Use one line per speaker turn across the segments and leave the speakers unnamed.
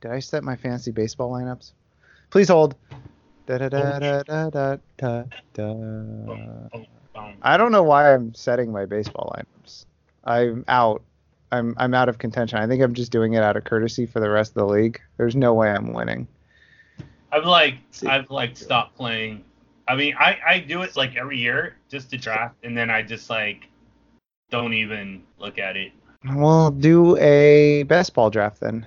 Did I set my fantasy baseball lineups? Please hold. Da, da, da. I don't know why I'm setting my baseball lineups. I'm out. I'm I'm out of contention. I think I'm just doing it out of courtesy for the rest of the league. There's no way I'm winning.
I've like I've like stopped playing. I mean, I I do it like every year just to draft, and then I just like don't even look at it.
Well, do a best ball draft then.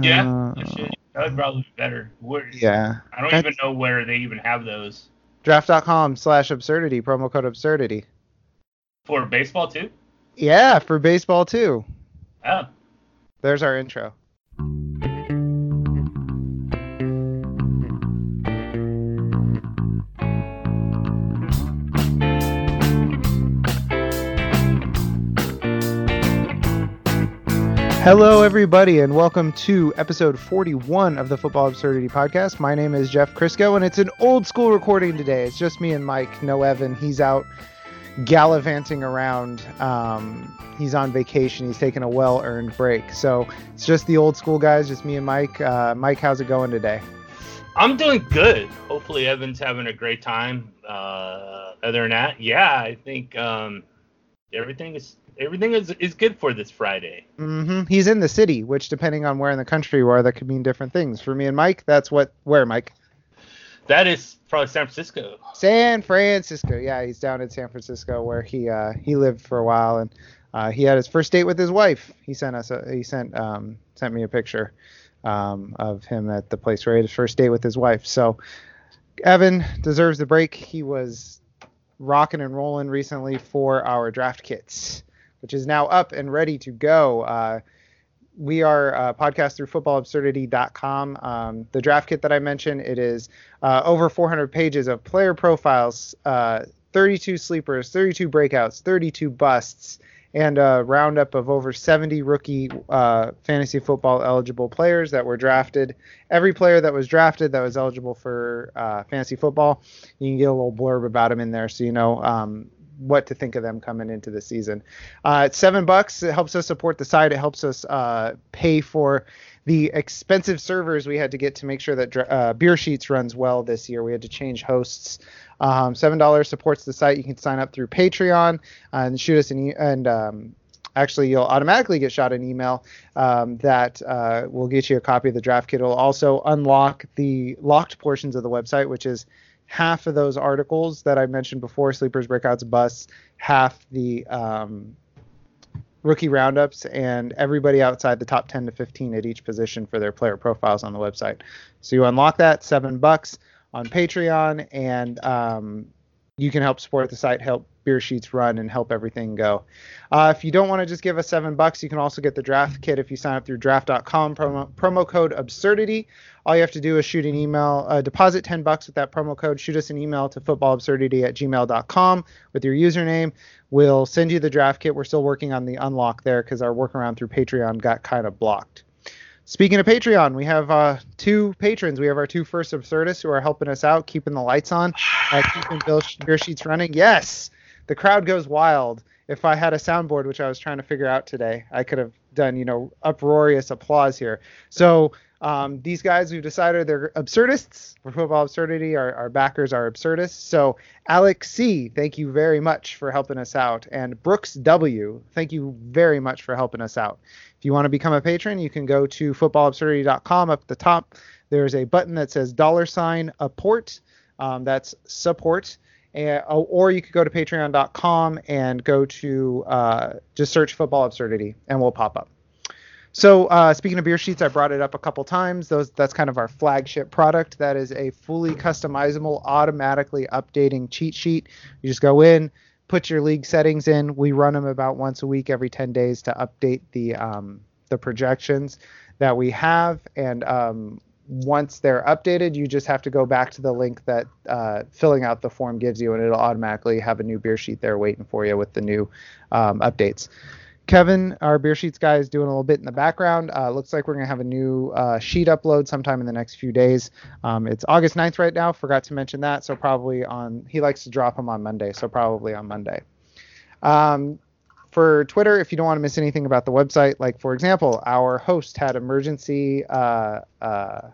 Yeah,
Uh,
should. That would probably be better. Where,
yeah.
I don't
That's-
even know where they even have those
Draft.com slash absurdity, promo code absurdity.
for baseball too.
Yeah, for baseball too.
Oh,
There's our intro. Hello, everybody, and welcome to episode 41 of the Football Absurdity Podcast. My name is Jeff Krisko, and it's an old school recording today. It's just me and Mike, no Evan. He's out gallivanting around. Um, he's on vacation. He's taking a well earned break. So it's just the old school guys, just me and Mike. Uh, Mike, how's it going today?
I'm doing good. Hopefully, Evan's having a great time. Uh, other than that, yeah, I think um, everything is everything is, is good for this Friday.
Mm-hmm. He's in the city, which, depending on where in the country you are, that could mean different things. For me and Mike, that's what, where, Mike?
That is probably San Francisco.
San Francisco. Yeah, he's down in San Francisco where he uh, he lived for a while, and uh, he had his first date with his wife. He sent us a, he sent um, sent me a picture um, of him at the place where he had his first date with his wife. So Evan deserves the break. He was rocking and rolling recently for our draft kits, which is now up and ready to go. Uh, we are uh, podcast through footballabsurdity.com. Um, the draft kit that I mentioned, it is uh, over 400 pages of player profiles, uh, 32 sleepers, 32 breakouts, 32 busts, and a roundup of over 70 rookie uh, fantasy football eligible players that were drafted. Every player that was drafted that was eligible for uh, fantasy football, you can get a little blurb about them in there so you know um, what to think of them coming into the season. Uh, seven bucks. It helps us support the site. It helps us uh, pay for the expensive servers we had to get to make sure that uh, Beer Sheets runs well this year. We had to change hosts. Um, Seven dollars supports the site. You can sign up through Patreon and shoot us an e- and um, actually you'll automatically get shot an email um, that uh, will get you a copy of the draft kit. It'll also unlock the locked portions of the website, which is half of those articles that I mentioned before, sleepers, breakouts, busts, half the um, rookie roundups, and everybody outside the top 10 to 15 at each position for their player profiles on the website. So you unlock that, seven bucks on Patreon, and um, you can help support the site, help Beer Sheets run, and help everything go. Uh, if you don't want to just give us seven bucks, you can also get the draft kit if you sign up through draft.com, promo, promo code absurdity. All you have to do is shoot an email, uh, deposit 10 bucks with that promo code, shoot us an email to footballabsurdity at gmail.com with your username. We'll send you the draft kit. We're still working on the unlock there because our workaround through Patreon got kind of blocked. Speaking of Patreon, we have uh, two patrons. We have our two first absurdists who are helping us out, keeping the lights on, uh, keeping Bill beer sheets running. Yes, the crowd goes wild. If I had a soundboard, which I was trying to figure out today, I could have done, you know, uproarious applause here. So um, these guys, we've decided they're absurdists for football absurdity. Our, our backers are absurdists. So Alex C, thank you very much for helping us out, and Brooks W, thank you very much for helping us out. If you want to become a patron, you can go to footballabsurdity.com. Up at the top, there's a button that says dollar sign apport. Um, that's support. And, or you could go to patreon.com and go to uh, just search football absurdity and we'll pop up. So uh, speaking of beer sheets, I brought it up a couple times. Those that's kind of our flagship product. That is a fully customizable, automatically updating cheat sheet. You just go in, put your league settings in. We run them about once a week, every 10 days, to update the um, the projections that we have. And um, once they're updated, you just have to go back to the link that uh, filling out the form gives you, and it'll automatically have a new beer sheet there waiting for you with the new um, updates. Kevin, our beer sheets guy, is doing a little bit in the background. Uh, looks like we're going to have a new uh, sheet upload sometime in the next few days. Um, it's August 9th right now. Forgot to mention that. So probably on, he likes to drop them on Monday. So probably on Monday. Um, for Twitter, if you don't want to miss anything about the website, like for example, our host had emergency uh, uh,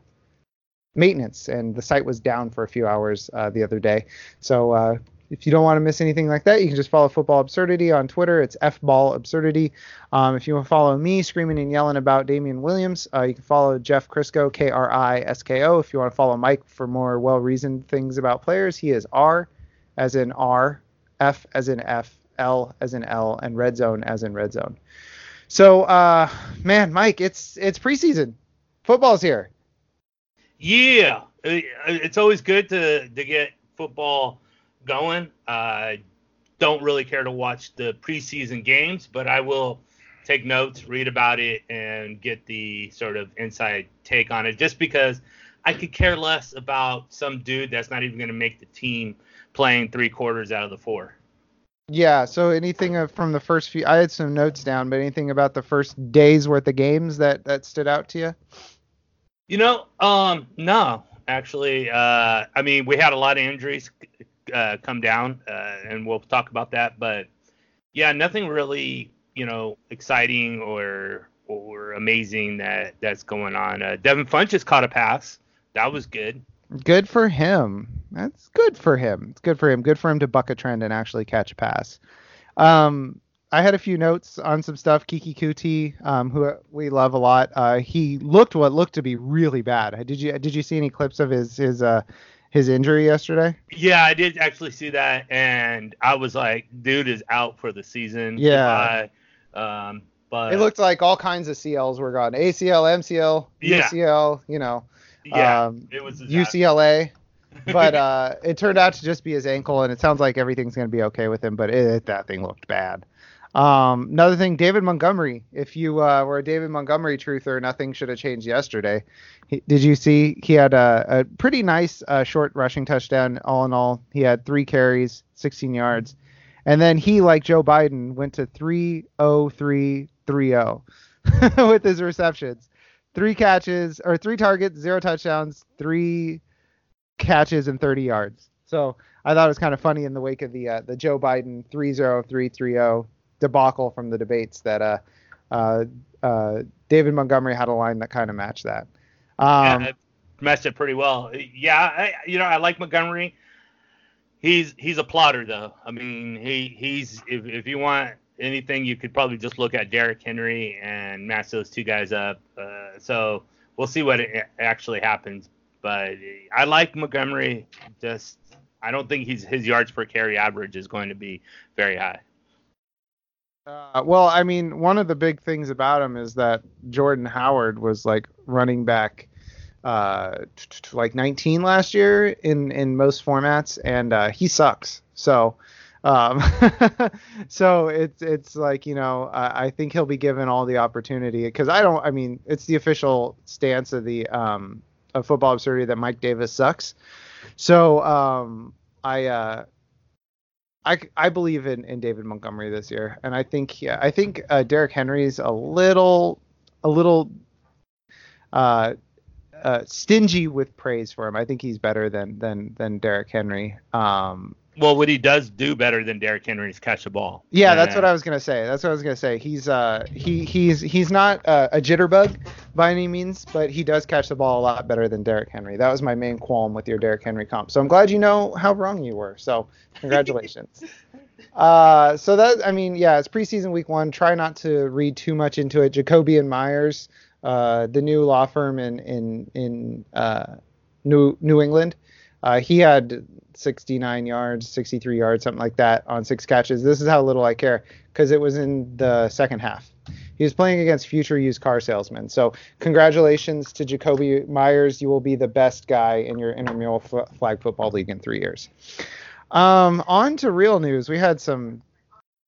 maintenance and the site was down for a few hours uh, the other day. So uh, if you don't want to miss anything like that, you can just follow Football Absurdity on Twitter. It's fball absurdity. Um, if you want to follow me screaming and yelling about Damien Williams, uh, you can follow Jeff Krisko, K R I S K O. If you want to follow Mike for more well reasoned things about players, he is R as in R, F as in F, L as in L, and Red Zone as in Red Zone. So, uh, man, Mike, it's it's preseason. Football's here.
Yeah, it's always good to to get football going. I don't really care to watch the preseason games, but I will take notes, read about it, and get the sort of inside take on it. Just because I could care less about some dude that's not even going to make the team playing three quarters out of the four.
Yeah. So anything from the first few? I had some notes down, but anything about the first days worth of games that that stood out to you?
You know, um, no, actually. Uh, I mean, we had a lot of injuries uh, come down, uh, and we'll talk about that. But yeah, nothing really, you know, exciting or or amazing that that's going on. Uh, Devin Funchess caught a pass. That was good.
Good for him. That's good for him. It's good for him. Good for him to buck a trend and actually catch a pass. Um, I had a few notes on some stuff. Keke Coutee, um, who we love a lot, uh, he looked what looked to be really bad. Did you did you see any clips of his his uh, his injury yesterday?
Yeah, I did actually see that, and I was like, dude is out for the season.
Yeah.
Um, but
it looked like all kinds of CLs were gone. ACL, MCL,
Yeah.
UCL, you know,
yeah,
um,
it was.
UCLA. But uh, it turned out to just be his ankle, and it sounds like everything's going to be okay with him. But it, that thing looked bad. Um, another thing, David Montgomery. If you uh, were a David Montgomery truther, nothing should have changed yesterday. He, did you see he had a, a pretty nice uh, short rushing touchdown? All in all, he had three carries, 16 yards, and then he, like Joe Biden, went to 30330 with his receptions. Three catches or three targets, zero touchdowns, three catches and 30 yards. So I thought it was kind of funny in the wake of the uh, the Joe Biden 30330 debacle from the debates that uh, uh, uh, David Montgomery had a line that kind of matched that. Um,
yeah, it matched it pretty well. Yeah, I, you know, I like Montgomery. He's he's a plotter though. I mean, he he's if if you want anything, you could probably just look at Derrick Henry and match those two guys up. Uh, so we'll see what actually happens. But I like Montgomery. Just I don't think he's his yards per carry average is going to be very high.
Uh, well, I mean, one of the big things about him is that Jordan Howard was like running back, uh, like 19 last year in in most formats, and uh, he sucks. So, um, so it's it's like you know, I, I think he'll be given all the opportunity because I don't. I mean, it's the official stance of the um of Football Absurdity that Mike Davis sucks. So, um, I uh, I, I believe in, in David Montgomery this year, and I think yeah, I think uh, Derrick Henry's a little a little uh, uh, stingy with praise for him. I think he's better than than than Derrick Henry. Um,
Well, what he does do better than Derrick Henry is catch the ball.
yeah, that's what I was gonna say. That's what I was gonna say. He's uh he he's he's not uh, a jitterbug by any means, but he does catch the ball a lot better than Derrick Henry. That was my main qualm with your Derrick Henry comp. So I'm glad you know how wrong you were. So congratulations. uh, so that I mean, yeah, it's preseason week one. Try not to read too much into it. Jacoby and Myers, uh, the new law firm in in in uh, New New England. Uh, he had 69 yards, 63 yards, something like that on six catches. This is how little I care because it was in the second half. He was playing against future used car salesmen. So congratulations to Jakobi Meyers. You will be the best guy in your intramural f- flag football league in three years. Um, on to real news. We had some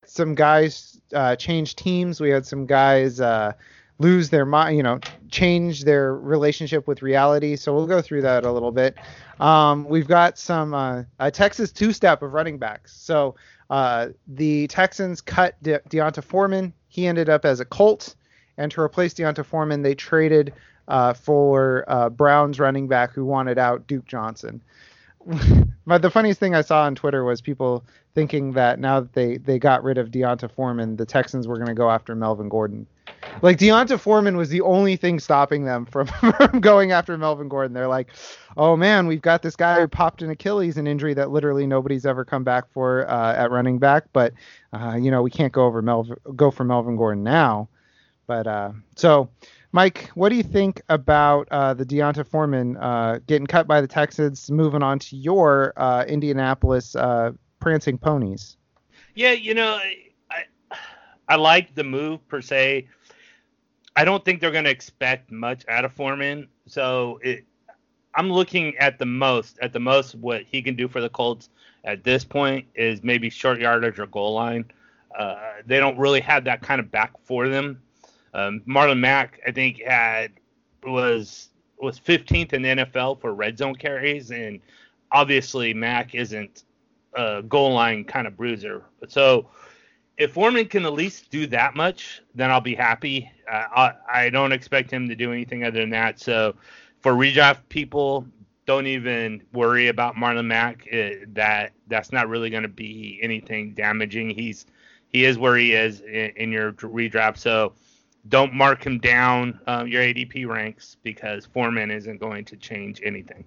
some guys uh, change teams. We had some guys uh, lose their mind, you know, change their relationship with reality. So we'll go through that a little bit. Um, we've got some uh, a Texas two-step of running backs. So uh, the Texans cut De- D'Onta Foreman. He ended up as a Colt, and to replace D'Onta Foreman, they traded uh, for uh, Browns running back who wanted out Duke Johnson. my, the funniest thing I saw on Twitter was people thinking that now that they they got rid of D'Onta Foreman, the Texans were going to go after Melvin Gordon. Like D'Onta Foreman was the only thing stopping them from, from going after Melvin Gordon. They're like, oh man, we've got this guy who popped an Achilles, an injury that literally nobody's ever come back for uh, at running back, but uh, you know we can't go over Melvin go for Melvin Gordon now. But uh, so Mike, what do you think about uh, the D'Onta Foreman uh, getting cut by the Texans, moving on to your uh, Indianapolis uh, Prancing Ponies?
Yeah, you know, I I like the move per se. I don't think they're going to expect much out of Foreman, so it, I'm looking at the most at the most what he can do for the Colts at this point is maybe short yardage or goal line. Uh, they don't really have that kind of back for them um, Marlon Mack, I think, had was was 15th in the NFL for red zone carries, and obviously Mack isn't a goal line kind of bruiser. So if Foreman can at least do that much, then I'll be happy. Uh, I, I don't expect him to do anything other than that. So for redraft people, don't even worry about Marlon Mack. It, uh, that that's not really going to be anything damaging. He's he is where he is in, in your redraft. So don't mark him down uh, your ADP ranks because Foreman isn't going to change anything.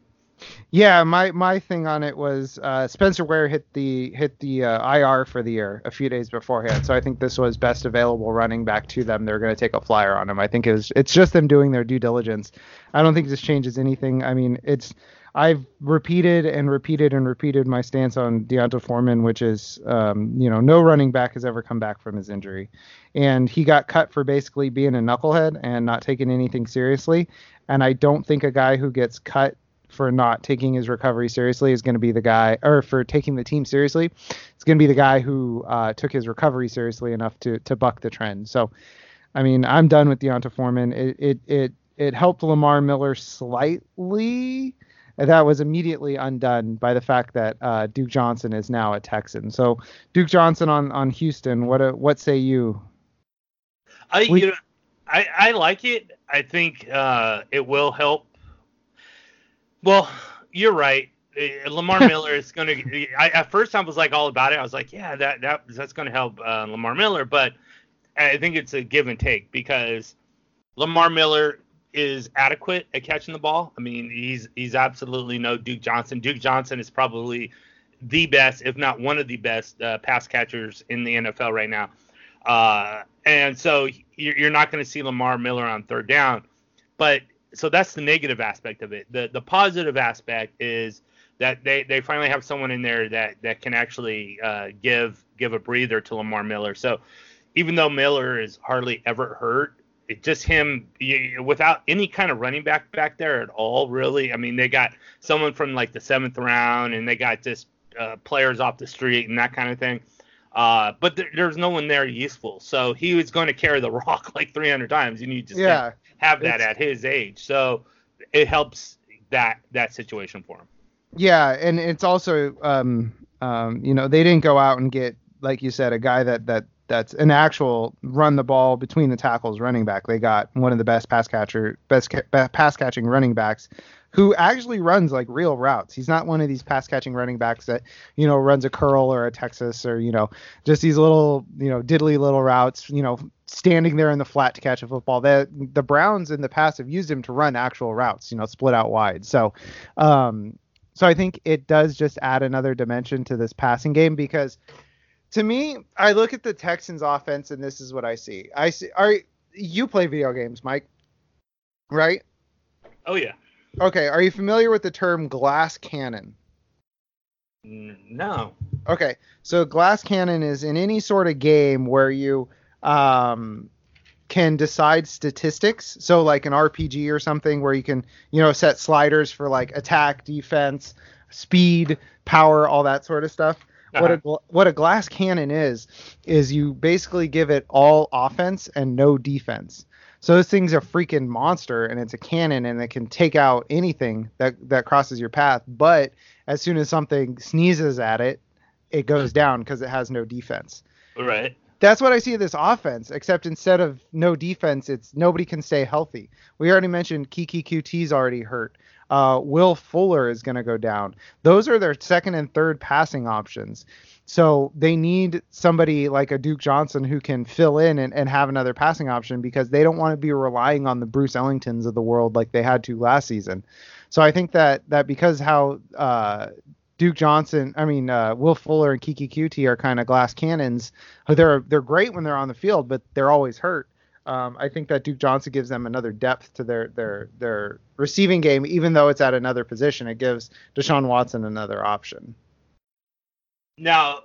Yeah, my my thing on it was uh, Spencer Ware hit the hit the uh, IR for the year a few days beforehand, so I think this was best available running back to them. They're going to take a flyer on him. I think it was it's just them doing their due diligence. I don't think this changes anything. I mean, it's I've repeated and repeated and repeated my stance on D'Onta Foreman, which is, um, you know, no running back has ever come back from his injury, and he got cut for basically being a knucklehead and not taking anything seriously. And I don't think a guy who gets cut for not taking his recovery seriously is going to be the guy, or for taking the team seriously, it's going to be the guy who uh, took his recovery seriously enough to to buck the trend. So, I mean, I'm done with D'Onta Foreman. It it it it helped Lamar Miller slightly that was immediately undone by the fact that uh, Duke Johnson is now a Texan. So Duke Johnson on on Houston. What a, uh, what say you?
I we, you know, I I like it. I think uh, it will help. Well, you're right. Uh, Lamar Miller is going to. At first, I was like all about it. I was like, yeah, that that that's going to help uh, Lamar Miller. But I think it's a give and take because Lamar Miller is adequate at catching the ball. I mean, he's he's absolutely no Duke Johnson. Duke Johnson is probably the best, if not one of the best, uh, pass catchers in the NFL right now. Uh, and so you're, not going to see Lamar Miller on third down. But so that's the negative aspect of it. The the positive aspect is that they, they finally have someone in there that that can actually uh, give give a breather to Lamar Miller. So even though Miller is hardly ever hurt, it just him without any kind of running back back there at all, really. I mean, they got someone from like the seventh round, and they got just uh, players off the street and that kind of thing. Uh, but there, there's no one there useful, so he was going to carry the rock like 300 times, and you just yeah, have that at his age. So it helps that that situation for him.
Yeah, and it's also um, um, you know they didn't go out and get like you said a guy that that that's an actual run the ball between the tackles running back. They got one of the best pass catcher, best ca- pass catching running backs who actually runs like real routes. He's not one of these pass catching running backs that, you know, runs a curl or a Texas or, you know, just these little, you know, diddly little routes, you know, standing there in the flat to catch a football. The the Browns in the past have used him to run actual routes, you know, split out wide. So, um, so I think it does just add another dimension to this passing game because to me, I look at the Texans offense and this is what I see. I see are you play video games, Mike? Right?
Oh yeah.
Okay, are you familiar with the term glass cannon?
No.
Okay, so glass cannon is in any sort of game where you um, can decide statistics. So like an RPG or something where you can, you know, set sliders for like attack, defense, speed, power, all that sort of stuff. Uh-huh. What a what a glass cannon is is you basically give it all offense and no defense. So this thing's a freaking monster and it's a cannon and it can take out anything that that crosses your path. But as soon as something sneezes at it, it goes down because it has no defense.
Right.
That's what I see of this offense, except instead of no defense, it's nobody can stay healthy. We already mentioned Keke Coutee's already hurt. Uh, Will Fuller is going to go down. Those are their second and third passing options. So they need somebody like a Duke Johnson who can fill in and, and have another passing option because they don't want to be relying on the Bruce Ellingtons of the world like they had to last season. So I think that that because how uh, Duke Johnson, I mean uh, Will Fuller and Keke Coutee are kind of glass cannons. They're they're great when they're on the field, but they're always hurt. Um, I think that Duke Johnson gives them another depth to their their their receiving game, even though it's at another position. It gives Deshaun Watson another option.
Now,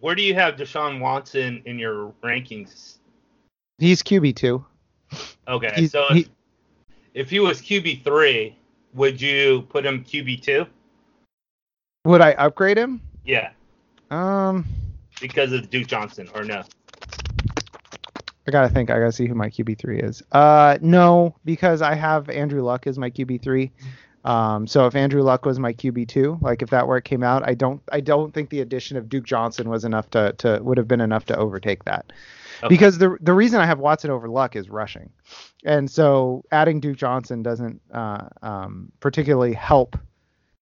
where do you have Deshaun Watson in your rankings?
He's QB two.
Okay, He's, so if he, if he was QB three, would you put him QB two?
Would I upgrade him?
Yeah.
Um.
Because of Duke Johnson, or no?
I gotta think. I gotta see who my QB three is. Uh, no, because I have Andrew Luck as my QB three. Um, so if Andrew Luck was my QB two, like if that where it came out, I don't I don't think the addition of Duke Johnson was enough to to would have been enough to overtake that. Okay. Because the the reason I have Watson over Luck is rushing, and so adding Duke Johnson doesn't uh, um, particularly help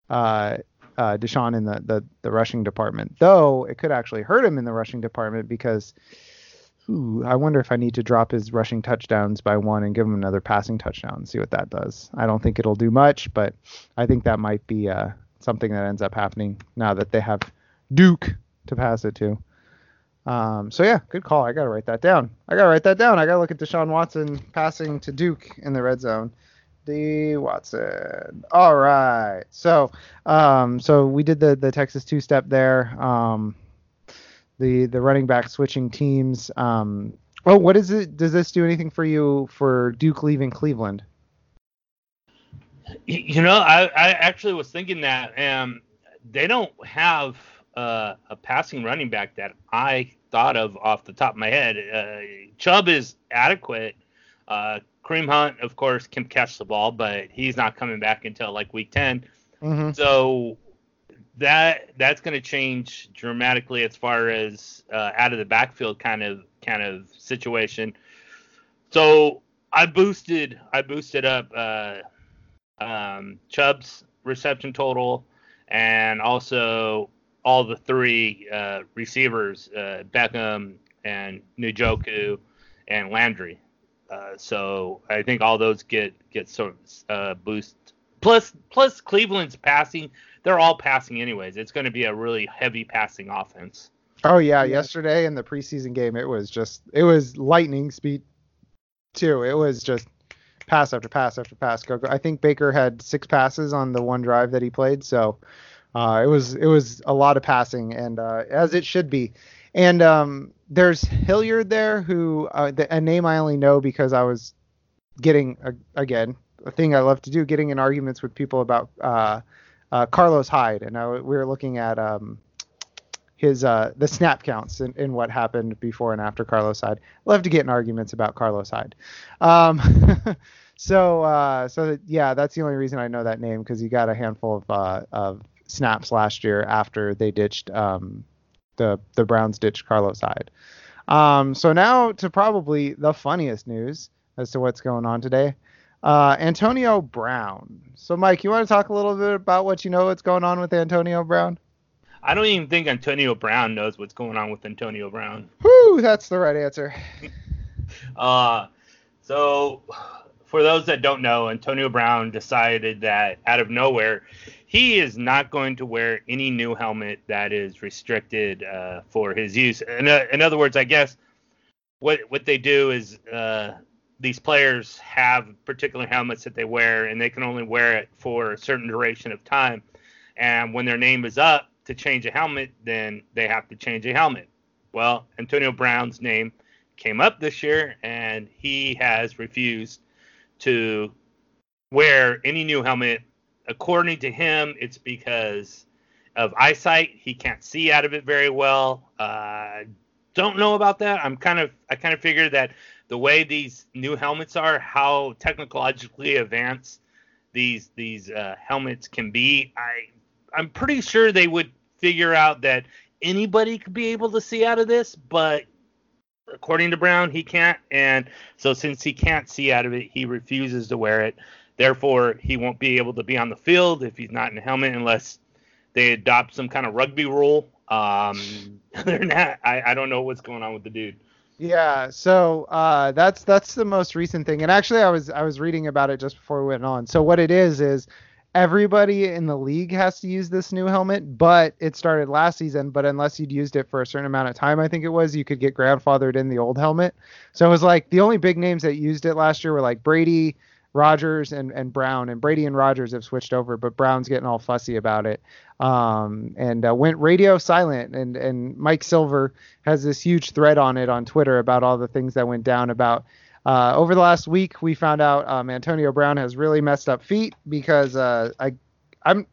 uh, uh, Deshaun in the, the the rushing department. Though it could actually hurt him in the rushing department because Ooh, I wonder if I need to drop his rushing touchdowns by one and give him another passing touchdown and see what that does. I don't think it'll do much, but I think that might be uh, something that ends up happening now that they have Duke to pass it to. Um, so yeah, good call. I gotta write that down. I gotta write that down. I gotta look at Deshaun Watson passing to Duke in the red zone. D Watson. All right. So, um, so we did the the Texas two step there. Um, the the running back switching teams. Um, oh, what is it? Does this do anything for you for Duke leaving Cleveland?
You know, I, I actually was thinking that um, they don't have uh, a passing running back that I thought of off the top of my head. Uh, Chubb is adequate. Uh, Kareem Hunt, of course, can catch the ball, but he's not coming back until like week 10. Mm-hmm. So that that's going to change dramatically as far as uh, out of the backfield kind of kind of situation. So I boosted I boosted up uh, um, Chubb's reception total and also all the three uh, receivers uh, Beckham and Njoku and Landry. Uh, so I think all those get get sort of uh, boost. Plus plus Cleveland's passing they're all passing anyways. It's going to be a really heavy passing offense.
Oh yeah, yesterday in the preseason game, it was just it was lightning speed too. It was just pass after pass after pass. Go, go. I think Baker had six passes on the one drive that he played, so uh, it was it was a lot of passing, and uh, as it should be. And um, there's Hilliard there, who uh, the, a name I only know because I was getting again a thing I love to do, getting in arguments with people about uh, uh, Carlos Hyde, and I, we were looking at um, his uh, the snap counts in, in, what happened before and after Carlos Hyde. Love to get in arguments about Carlos Hyde. Um, so uh, so yeah, that's the only reason I know that name because he got a handful of uh, of snaps last year after they ditched um, the the Browns ditched Carlos Hyde. Um, so now to probably the funniest news as to what's going on today. Uh, Antonio Brown. So, Mike, you want to talk a little bit about what you know what's going on with Antonio Brown?
I don't even think Antonio Brown knows what's going on with Antonio Brown.
Whew, that's the right answer.
uh, so, for those that don't know, Antonio Brown decided that out of nowhere, he is not going to wear any new helmet that is restricted uh, for his use. In, uh, in other words, I guess what what they do is uh, these players have particular helmets that they wear, and they can only wear it for a certain duration of time. And when their name is up to change a helmet, then they have to change a helmet. Well, Antonio Brown's name came up this year, and he has refused to wear any new helmet. According to him, it's because of eyesight. He can't see out of it very well. Uh, don't know about that. I'm kind of I kind of figured that the way these new helmets are, how technologically advanced these these uh, helmets can be, I I'm pretty sure they would figure out that anybody could be able to see out of this, but according to Brown, he can't. And so since he can't see out of it, he refuses to wear it. Therefore, he won't be able to be on the field if he's not in a helmet unless they adopt some kind of rugby rule. Um, other than that, I, I don't know what's going on with the dude.
Yeah, so uh, that's that's the most recent thing, and actually, I was I was reading about it just before we went on. So what it is is everybody in the league has to use this new helmet, but it started last season. But unless you'd used it for a certain amount of time, I think it was, you could get grandfathered in the old helmet. So it was like the only big names that used it last year were like Brady, Rodgers and, and Brown, and Brady and Rodgers have switched over, but Brown's getting all fussy about it. Um, and uh, went radio silent. And and Mike Silver has this huge thread on it on Twitter about all the things that went down. About uh, over the last week, we found out um, Antonio Brown has really messed up feet because uh, I I'm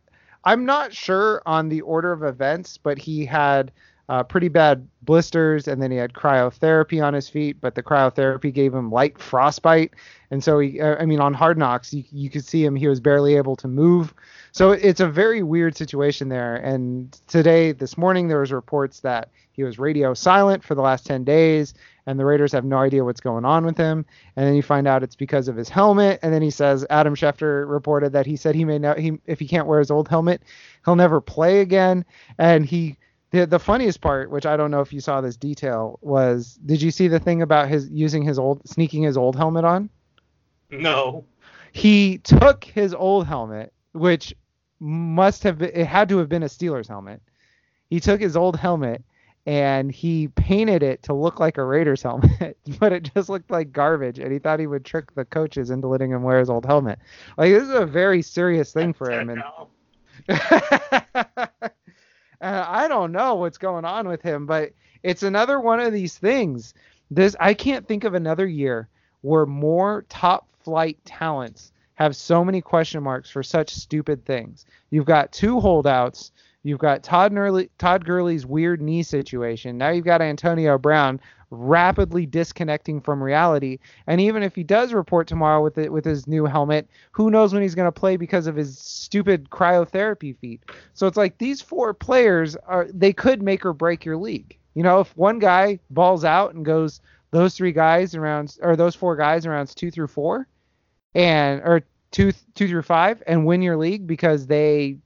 I'm not sure on the order of events, but he had uh, pretty bad blisters, and then he had cryotherapy on his feet, but the cryotherapy gave him light frostbite, and so he, uh, I mean, on Hard Knocks, you, you could see him; he was barely able to move. So it's a very weird situation there. And today, this morning, there was reports that he was radio silent for the last 10 days, and the Raiders have no idea what's going on with him. And then you find out it's because of his helmet. And then he says Adam Schefter reported that he said he may not, he if he can't wear his old helmet, he'll never play again. And he the the funniest part, which I don't know if you saw this detail, was did you see the thing about his using his old sneaking his old helmet on?
No.
He took his old helmet, which must have been, it had to have been a Steelers helmet. He took his old helmet and he painted it to look like a Raiders helmet, but it just looked like garbage. And he thought he would trick the coaches into letting him wear his old helmet. Like this is a very serious thing for him. And Uh, I don't know what's going on with him, but it's another one of these things. This I can't think of another year where more top flight talents have so many question marks for such stupid things. You've got two holdouts. You've got Todd, Gurley, Todd Gurley's weird knee situation. Now you've got Antonio Brown rapidly disconnecting from reality. And even if he does report tomorrow with it with his new helmet, who knows when he's going to play because of his stupid cryotherapy feet. So it's like these four players are they could make or break your league. You know, if one guy balls out and goes those three guys around or those four guys around two through four and or two two through five and win your league because they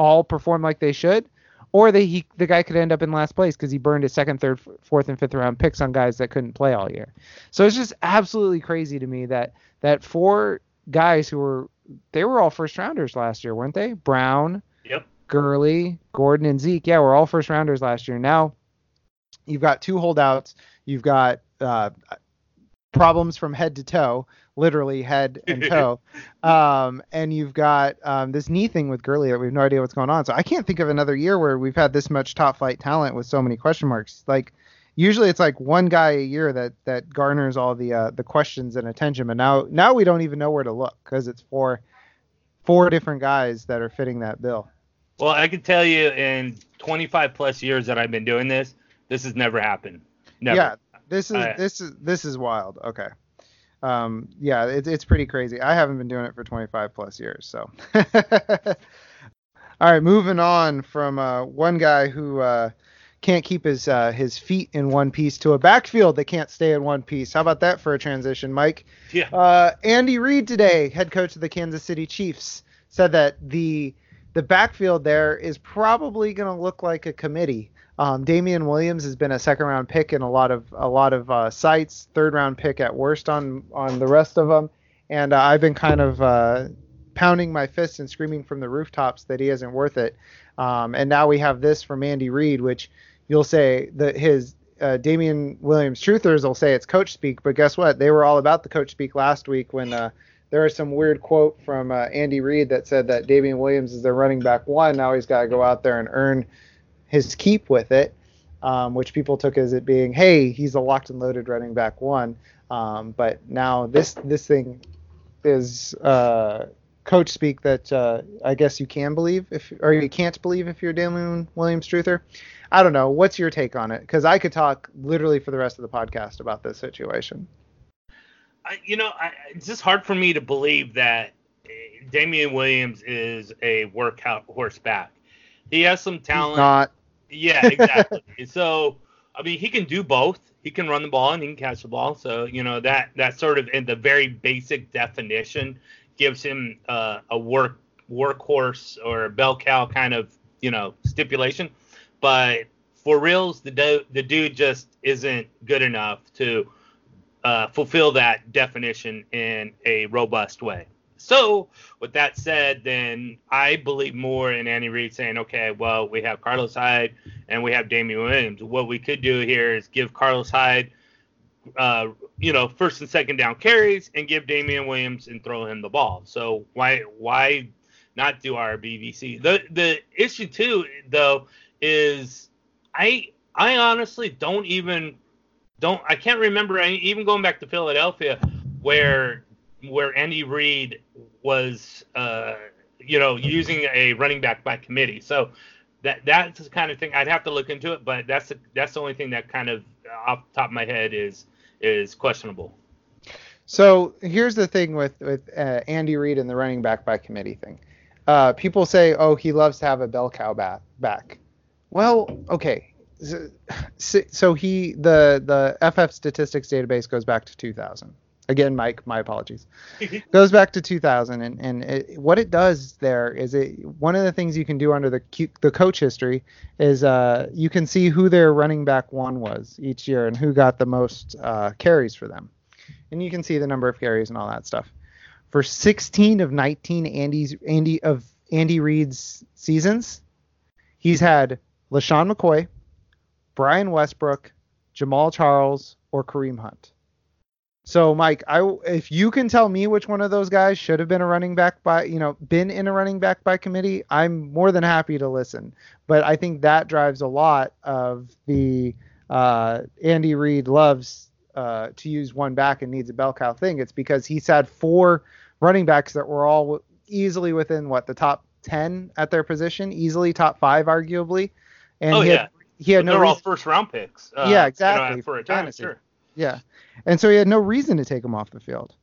all perform like they should or the he the guy could end up in last place because he burned his second, third, fourth, and fifth round picks on guys that couldn't play all year. So it's just absolutely crazy to me that that four guys who were they were all first rounders last year, weren't they? Brown,
yep,
Gurley, Gordon, and Zeke. Yeah, we're all first rounders last year. Now you've got two holdouts. You've got uh, problems from head to toe literally head and toe. um, and you've got um, this knee thing with Gurley that we have no idea what's going on. So I can't think of another year where we've had this much top flight talent with so many question marks. Like usually it's like one guy a year that that garners all the uh, the questions and attention. But now now we don't even know where to look because it's four four different guys that are fitting that bill.
Well, I can tell you in 25 plus years that I've been doing this, this has never happened. Never.
Yeah, this is uh, this is this is wild. Okay um, yeah, it, it's pretty crazy. I haven't been doing it for 25 plus years, so. All right, moving on from uh, one guy who uh, can't keep his uh, his feet in one piece to a backfield that can't stay in one piece. How about that for a transition, Mike?
Yeah.
Uh, Andy Reid today, head coach of the Kansas City Chiefs, said that the the backfield there is probably going to look like a committee. Um, Damien Williams has been a second round pick in a lot of a lot of uh, sites, third round pick at worst on on the rest of them, and uh, I've been kind of uh, pounding my fists and screaming from the rooftops that he isn't worth it. Um, and now we have this from Andy Reid, which you'll say that his uh, Damien Williams truthers will say it's coach speak, but guess what? They were all about the coach speak last week when uh, there was some weird quote from uh, Andy Reid that said that Damien Williams is their running back one. Now he's got to go out there and earn his keep with it, um, which people took as it being, hey, he's a locked and loaded running back one. Um, but now this this thing is uh, coach speak that uh, I guess you can believe if or you can't believe if you're Damien Williams truther. I don't know. What's your take on it? Because I could talk literally for the rest of the podcast about this situation.
I, you know, I, it's just hard for me to believe that Damien Williams is a workout horseback. He has some talent.
He's not.
Yeah, exactly. so, I mean, he can do both. He can run the ball and he can catch the ball. So, you know, that that sort of in the very basic definition gives him uh, a work workhorse or bell cow kind of you know stipulation, but for reals, the do- the dude just isn't good enough to uh, fulfill that definition in a robust way. So, with that said, then I believe more in Andy Reid saying, okay, well, we have Carlos Hyde and we have Damien Williams. What we could do here is give Carlos Hyde, uh, you know, first and second down carries and give Damien Williams and throw him the ball. So why why not do RBBC? The the issue too, though, is I I honestly don't even don't I can't remember even going back to Philadelphia where where Andy Reid was uh, you know using a running back by committee. So that that's the kind of thing I'd have to look into it, but that's the, that's the only thing that kind of off the top of my head is is questionable.
So here's the thing with with uh, Andy Reid and the running back by committee thing. Uh, people say, oh, he loves to have a bell cow back. back. Well, okay. So, so he the the FF statistics database goes back to 2000 again mike my apologies. Goes back to 2000 and, and it, what it does there is it one of the things you can do under the the coach history is uh, you can see who their running back one was each year and who got the most uh, carries for them. And you can see the number of carries and all that stuff. For 16 of 19 andy's andy of andy reid's seasons he's had LeSean McCoy, Brian Westbrook, Jamaal Charles, or Kareem Hunt. So, Mike, I if you can tell me which one of those guys should have been a running back by, you know, been in a running back by committee, I'm more than happy to listen. But I think that drives a lot of the uh, Andy Reid loves uh, to use one back and needs a bell cow thing. It's because he's had four running backs that were all easily within what the top ten at their position, easily top five, arguably.
And oh he yeah, had, he had no. They're reason- all first round picks.
Uh, yeah, exactly.
You know, for a time, sure.
Yeah. And so he had no reason to take him off the field.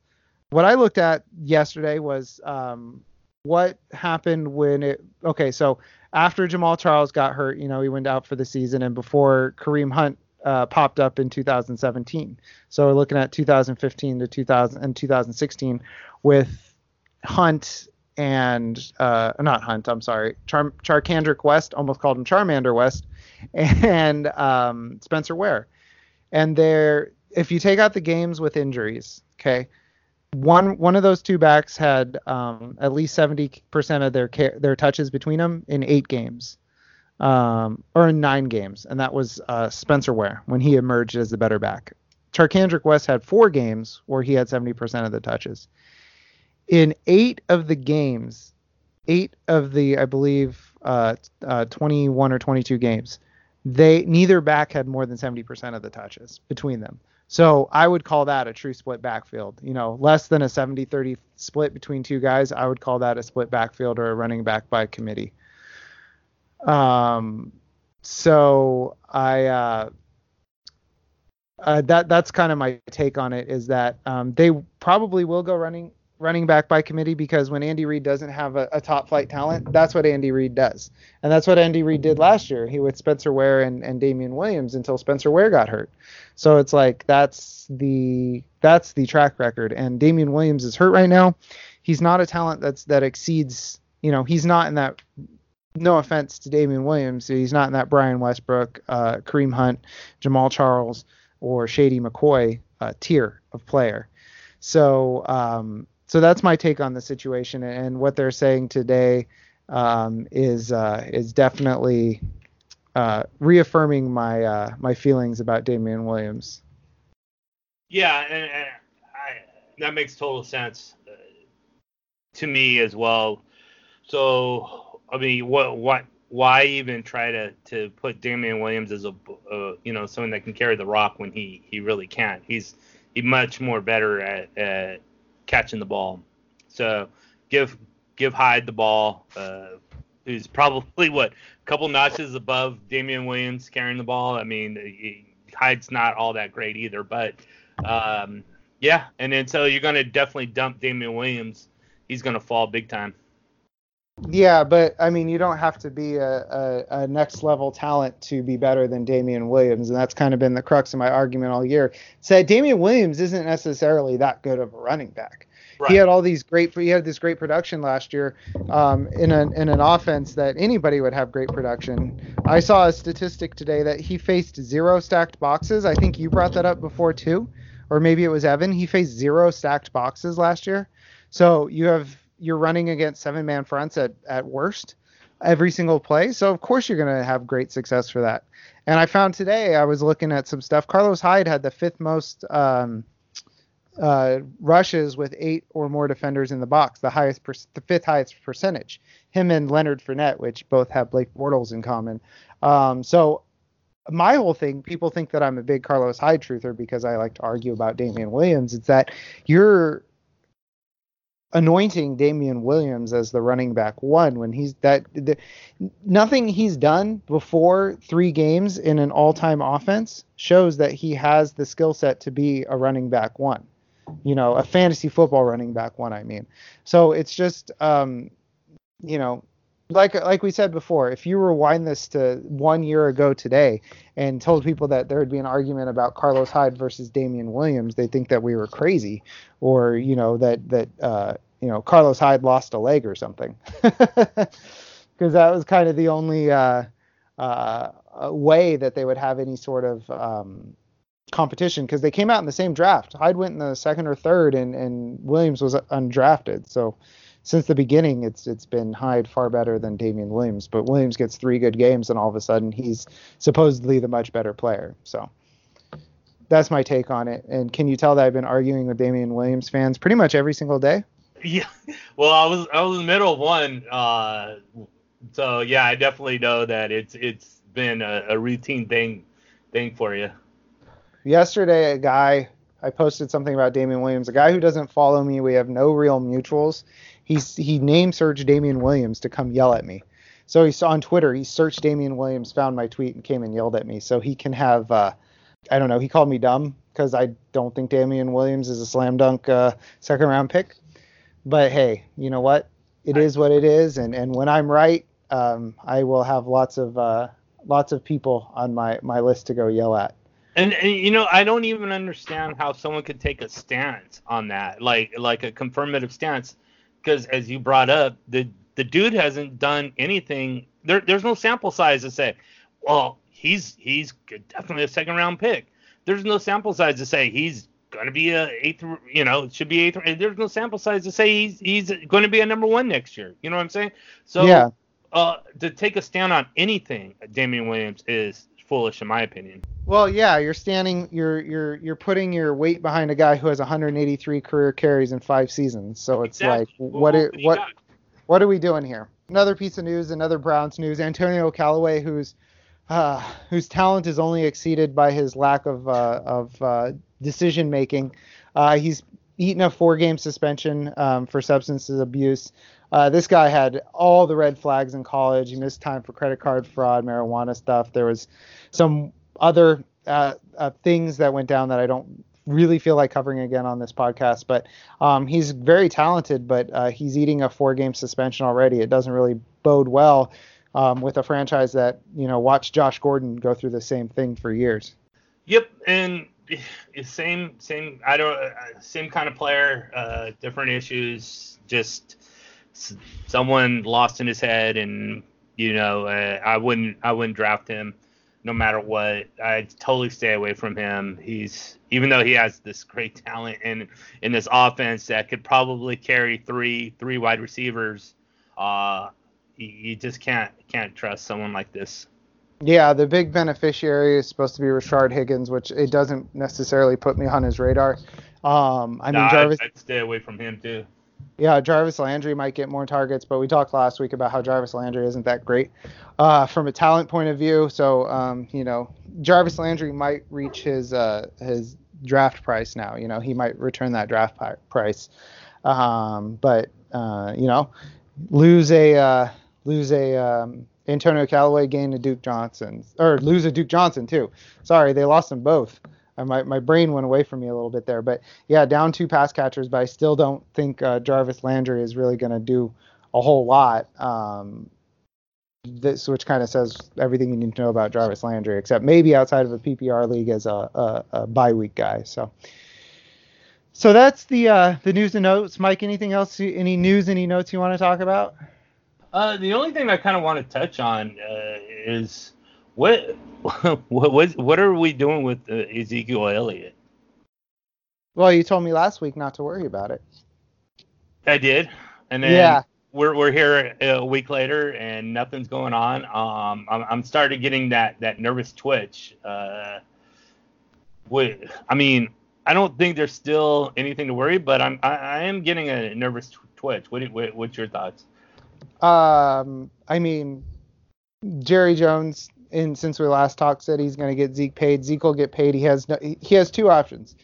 What I looked at yesterday was um, what happened when it. Okay, so after Jamaal Charles got hurt, you know, he went out for the season, and before Kareem Hunt uh, popped up in 2017. So we're looking at 2015 to 2000 and 2016 with Hunt and uh, not Hunt, I'm sorry, Char- Charcandrick West, almost called him Charmander West, and um, Spencer Ware. And they're if you take out the games with injuries, okay, one one of those two backs had um, at least 70% of their their touches between them in eight games, um, or in nine games, and that was uh, Spencer Ware when he emerged as the better back. Charcandrick West had four games where he had 70% of the touches. In eight of the games, eight of the I believe uh, uh, 21 or 22 games, they neither back had more than 70% of the touches between them. So I would call that a true split backfield. You know, less than a 70-30 split between two guys, I would call that a split backfield or a running back by committee. Um, so I uh, uh, that that's kind of my take on it is that um, they probably will go running running back by committee because when Andy Reid doesn't have a, a, top flight talent, that's what Andy Reid does. And that's what Andy Reid did last year. He with Spencer Ware and, and Damien Williams until Spencer Ware got hurt. So it's like that's the that's the track record. And Damien Williams is hurt right now. He's not a talent that's that exceeds, you know, he's not in that no offense to Damien Williams, he's not in that Brian Westbrook, uh, Kareem Hunt, Jamaal Charles, or Shady McCoy uh, tier of player. So um, so that's my take on the situation, and what they're saying today um, is uh, is definitely uh, reaffirming my uh, my feelings about Damien Williams.
Yeah, and, and I, that makes total sense uh, to me as well. So I mean, what what why even try to to put Damien Williams as a uh, you know someone that can carry the rock when he he really can't. He's he's much more better at, at catching the ball. So give give Hyde the ball, uh, who's probably what a couple notches above Damien Williams carrying the ball. I mean, Hyde's not all that great either, but um, yeah. And then so you're gonna definitely dump Damien Williams. He's gonna fall big time.
Yeah, but I mean, you don't have to be a, a, a, next level talent to be better than Damien Williams, and that's kind of been the crux of my argument all year. Said Damien Williams isn't necessarily that good of a running back. Right. He had all these great. He had this great production last year um, in an in an offense that anybody would have great production. I saw a statistic today that he faced zero stacked boxes. I think you brought that up before too, or maybe it was Evan. He faced zero stacked boxes last year. So you have you're running against seven man fronts at at worst every single play. So of course you're going to have great success for that. And I found today I was looking at some stuff. Carlos Hyde had the fifth most um, uh, rushes with eight or more defenders in the box, the highest, per- the fifth highest percentage. Him and Leonard Fournette, which both have Blake Bortles in common. Um, so my whole thing, people think that I'm a big Carlos Hyde truther because I like to argue about Damien Williams. It's that you're anointing Damien Williams as the running back one when he's that the, nothing he's done before three games in an all-time offense shows that he has the skill set to be a running back one you know, a fantasy football running back one, I mean. So it's just, um, you know, like like we said before, if you rewind this to one year ago today and told people that there would be an argument about Carlos Hyde versus Damien Williams, they think that we were crazy, or you know that that uh, you know Carlos Hyde lost a leg or something, because that was kind of the only uh, uh, way that they would have any sort of um, competition because they came out in the same draft. Hyde went in the second or third, and, and Williams was undrafted. So since the beginning, it's it's been Hyde far better than Damien Williams. But Williams gets three good games, and all of a sudden he's supposedly the much better player. So that's my take on it. And can you tell that I've been arguing with Damien Williams fans pretty much every single day?
Yeah. Well, I was I was in the middle of one. Uh, so yeah, I definitely know that it's it's been a, a routine thing thing for you
yesterday a guy I posted something about Damien Williams. A guy who doesn't follow me, we have no real mutuals. He's he name searched Damien Williams to come yell at me. So he's on Twitter. He searched Damien Williams, found my tweet, and came and yelled at me. So he can have uh, I don't know. He called me dumb because I don't think Damien Williams is a slam dunk uh, second round pick. But hey, you know what? It is what it is, and and when I'm right, um, I will have lots of uh, lots of people on my my list to go yell at.
And, and, you know, I don't even understand how someone could take a stance on that, like like a confirmative stance, because as you brought up, the the dude hasn't done anything. There, there's no sample size to say, well, he's he's definitely a second round pick. There's no sample size to say he's going to be a eighth, you know, should be eighth. There's no sample size to say he's he's going to be a number one next year. You know what I'm saying? So yeah. Uh, to take a stand on anything, Damien Williams is foolish in my opinion.
Well, yeah, you're standing, you're you're you're putting your weight behind a guy who has 183 career carries in five seasons. So it's exactly. like, what well, it, what what are we doing here? Another piece of news, another Browns news. Antonio Callaway, who's uh, whose talent is only exceeded by his lack of uh, of uh, decision making. Uh, he's eaten a four game suspension um, for substance abuse. Uh, this guy had all the red flags in college. He missed time for credit card fraud, marijuana stuff. There was some other uh, uh, things that went down that I don't really feel like covering again on this podcast. But um, he's very talented, but uh, he's eating a four-game suspension already. It doesn't really bode well um, with a franchise that you know watched Josh Gordon go through the same thing for years.
Yep, and same same I don't uh, same kind of player, uh, different issues, just someone lost in his head, and you know uh, I wouldn't I wouldn't draft him no matter what. I'd totally stay away from him. He's even though he has this great talent in in this offense that could probably carry three three wide receivers. Uh, you just can't can't trust someone like this.
Yeah, the big beneficiary is supposed to be Rashard Higgins, which it doesn't necessarily put me on his radar. Um, I mean, Jarvis.
I'd, I'd stay away from him too.
Yeah, Jarvis Landry might get more targets, but we talked last week about how Jarvis Landry isn't that great uh, from a talent point of view. So, um, you know, Jarvis Landry might reach his uh, his draft price now. You know, he might return that draft price. Um, but uh, you know, lose a uh, lose a um, Antonio Callaway, gain a Duke Johnson, or lose a Duke Johnson too. Sorry, they lost them both my, my brain went away from me a little bit there. But yeah, down two pass catchers, but I still don't think uh, Jarvis Landry is really going to do a whole lot. Um, this, which kind of says everything you need to know about Jarvis Landry, except maybe outside of a PPR league as a, a, a bye week guy. So, So that's the uh, the news and notes. Mike, anything else? Any news? Any notes you want to talk about?
Uh, the only thing I kind of want to touch on uh, is what what what what are we doing with uh, Ezekiel Elliott?
Well, you told me last week not to worry about it.
I did, and then
Yeah.
we're we're here a week later and nothing's going on. Um, I'm I'm starting getting that that nervous twitch. Uh, with, I mean, I don't think there's still anything to worry, about, but I'm I, I am getting a nervous twitch. What, what what's your thoughts?
Um, I mean, Jerry Jones, in since we last talked, said he's going to get Zeke paid. Zeke will get paid. He has no, he has two options.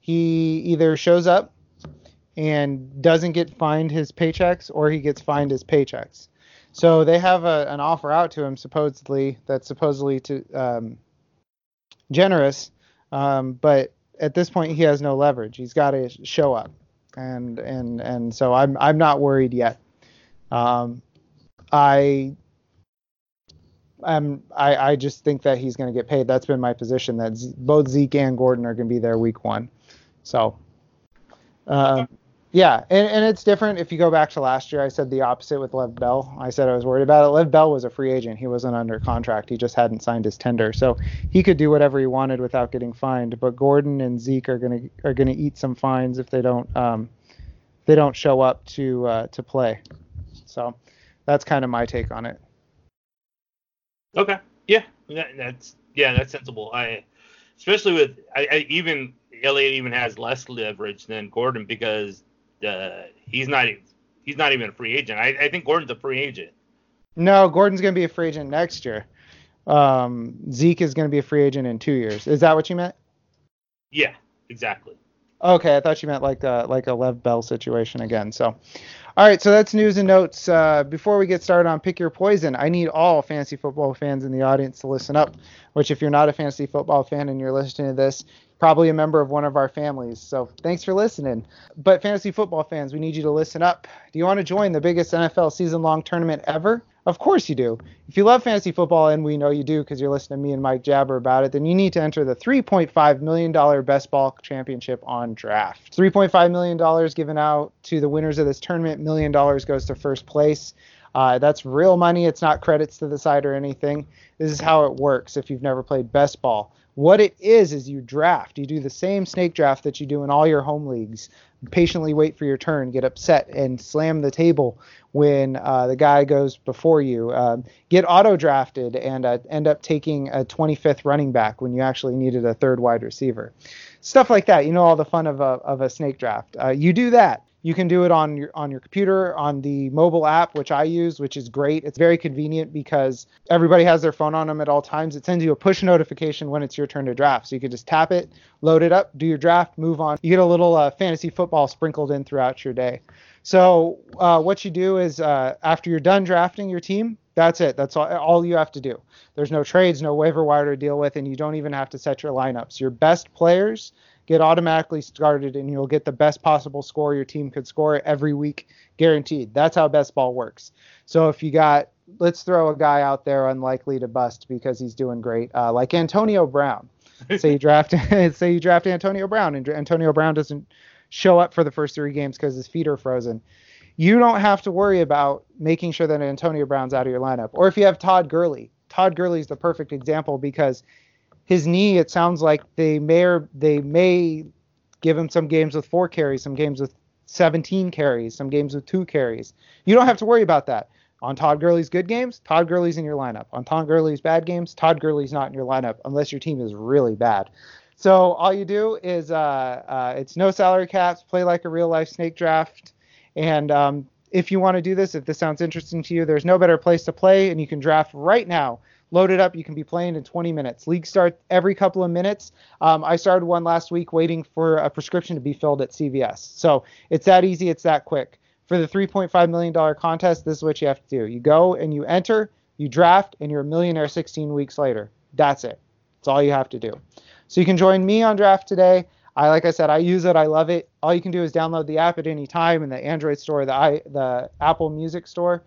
He either shows up and doesn't get fined his paychecks, or he gets fined his paychecks. So they have a, an offer out to him supposedly that's supposedly to um, generous, um, but at this point he has no leverage. He's got to show up, and and and so I'm I'm not worried yet. Um, I um, I, I just think that he's going to get paid. That's been my position that Z- both Zeke and Gordon are going to be there week one. So, um, yeah, and, and it's different. If you go back to last year, I said the opposite with Lev Bell. I said I was worried about it. Lev Bell was a free agent. He wasn't under contract. He just hadn't signed his tender, so he could do whatever he wanted without getting fined. But Gordon and Zeke are going to are going to eat some fines if they don't um, they don't show up to uh, to play. So that's kind of my take on it.
Okay. Yeah, that, that's yeah, that's sensible. I especially with I, I even Elliott even has less leverage than Gordon because uh, he's not he's not even a free agent. I, I think Gordon's a free agent.
No, Gordon's going to be a free agent next year. Um, Zeke is going to be a free agent in two years. Is that what you meant?
Yeah, exactly.
Okay, I thought you meant like a like a Lev Bell situation again. So, all right, so that's news and notes. Uh, before we get started on pick your poison, I need all fantasy football fans in the audience to listen up. Which, if you're not a fantasy football fan and you're listening to this, probably a member of one of our families. So thanks for listening. But fantasy football fans, we need you to listen up. Do you want to join the biggest NFL season-long tournament ever? Of course you do. If you love fantasy football, and we know you do because you're listening to me and Mike Jabber about it, then you need to enter the $3.5 million Best Ball Championship on draft. $3.5 million given out to the winners of this tournament. Million dollars goes to first place. Uh, that's real money. It's not credits to the side or anything. This is how it works if you've never played best ball. What it is is you draft. You do the same snake draft that you do in all your home leagues. Patiently wait for your turn, get upset, and slam the table when uh, the guy goes before you. Um, get auto drafted and uh, end up taking a 25th running back when you actually needed a third wide receiver. Stuff like that. You know all the fun of a, of a snake draft. Uh, you do that. You can do it on your on your computer on the mobile app, which I use, which is great. It's very convenient because everybody has their phone on them at all times. It sends you a push notification when it's your turn to draft, so you can just tap it, load it up, do your draft, move on. You get a little uh, fantasy football sprinkled in throughout your day. So uh, what you do is uh, after you're done drafting your team, that's it. That's all, all you have to do. There's no trades, no waiver wire to deal with, and you don't even have to set your lineups. Your best players get automatically started, and you'll get the best possible score your team could score every week, guaranteed. That's how best ball works. So if you got, let's throw a guy out there unlikely to bust because he's doing great, uh, like Antonio Brown. say you draft, say you draft Antonio Brown, and Antonio Brown doesn't show up for the first three games because his feet are frozen. You don't have to worry about making sure that Antonio Brown's out of your lineup. Or if you have Todd Gurley, Todd Gurley is the perfect example because his knee, it sounds like they may or they may give him some games with four carries, some games with 17 carries, some games with two carries. You don't have to worry about that. On Todd Gurley's good games, Todd Gurley's in your lineup. On Todd Gurley's bad games, Todd Gurley's not in your lineup unless your team is really bad. So all you do is uh, uh, it's no salary caps, play like a real life snake draft, and um, if you want to do this, if this sounds interesting to you, there's no better place to play, and you can draft right now. Load it up. You can be playing in 20 minutes. Leagues start every couple of minutes. Um, I started one last week waiting for a prescription to be filled at CVS. So it's that easy. It's that quick. For the $3.5 million contest, this is what you have to do. You go and you enter, you draft, and you're a millionaire 16 weeks later. That's it. That's all you have to do. So you can join me on draft today. I like I said, I use it. I love it. All you can do is download the app at any time in the Android store, the i the Apple Music store,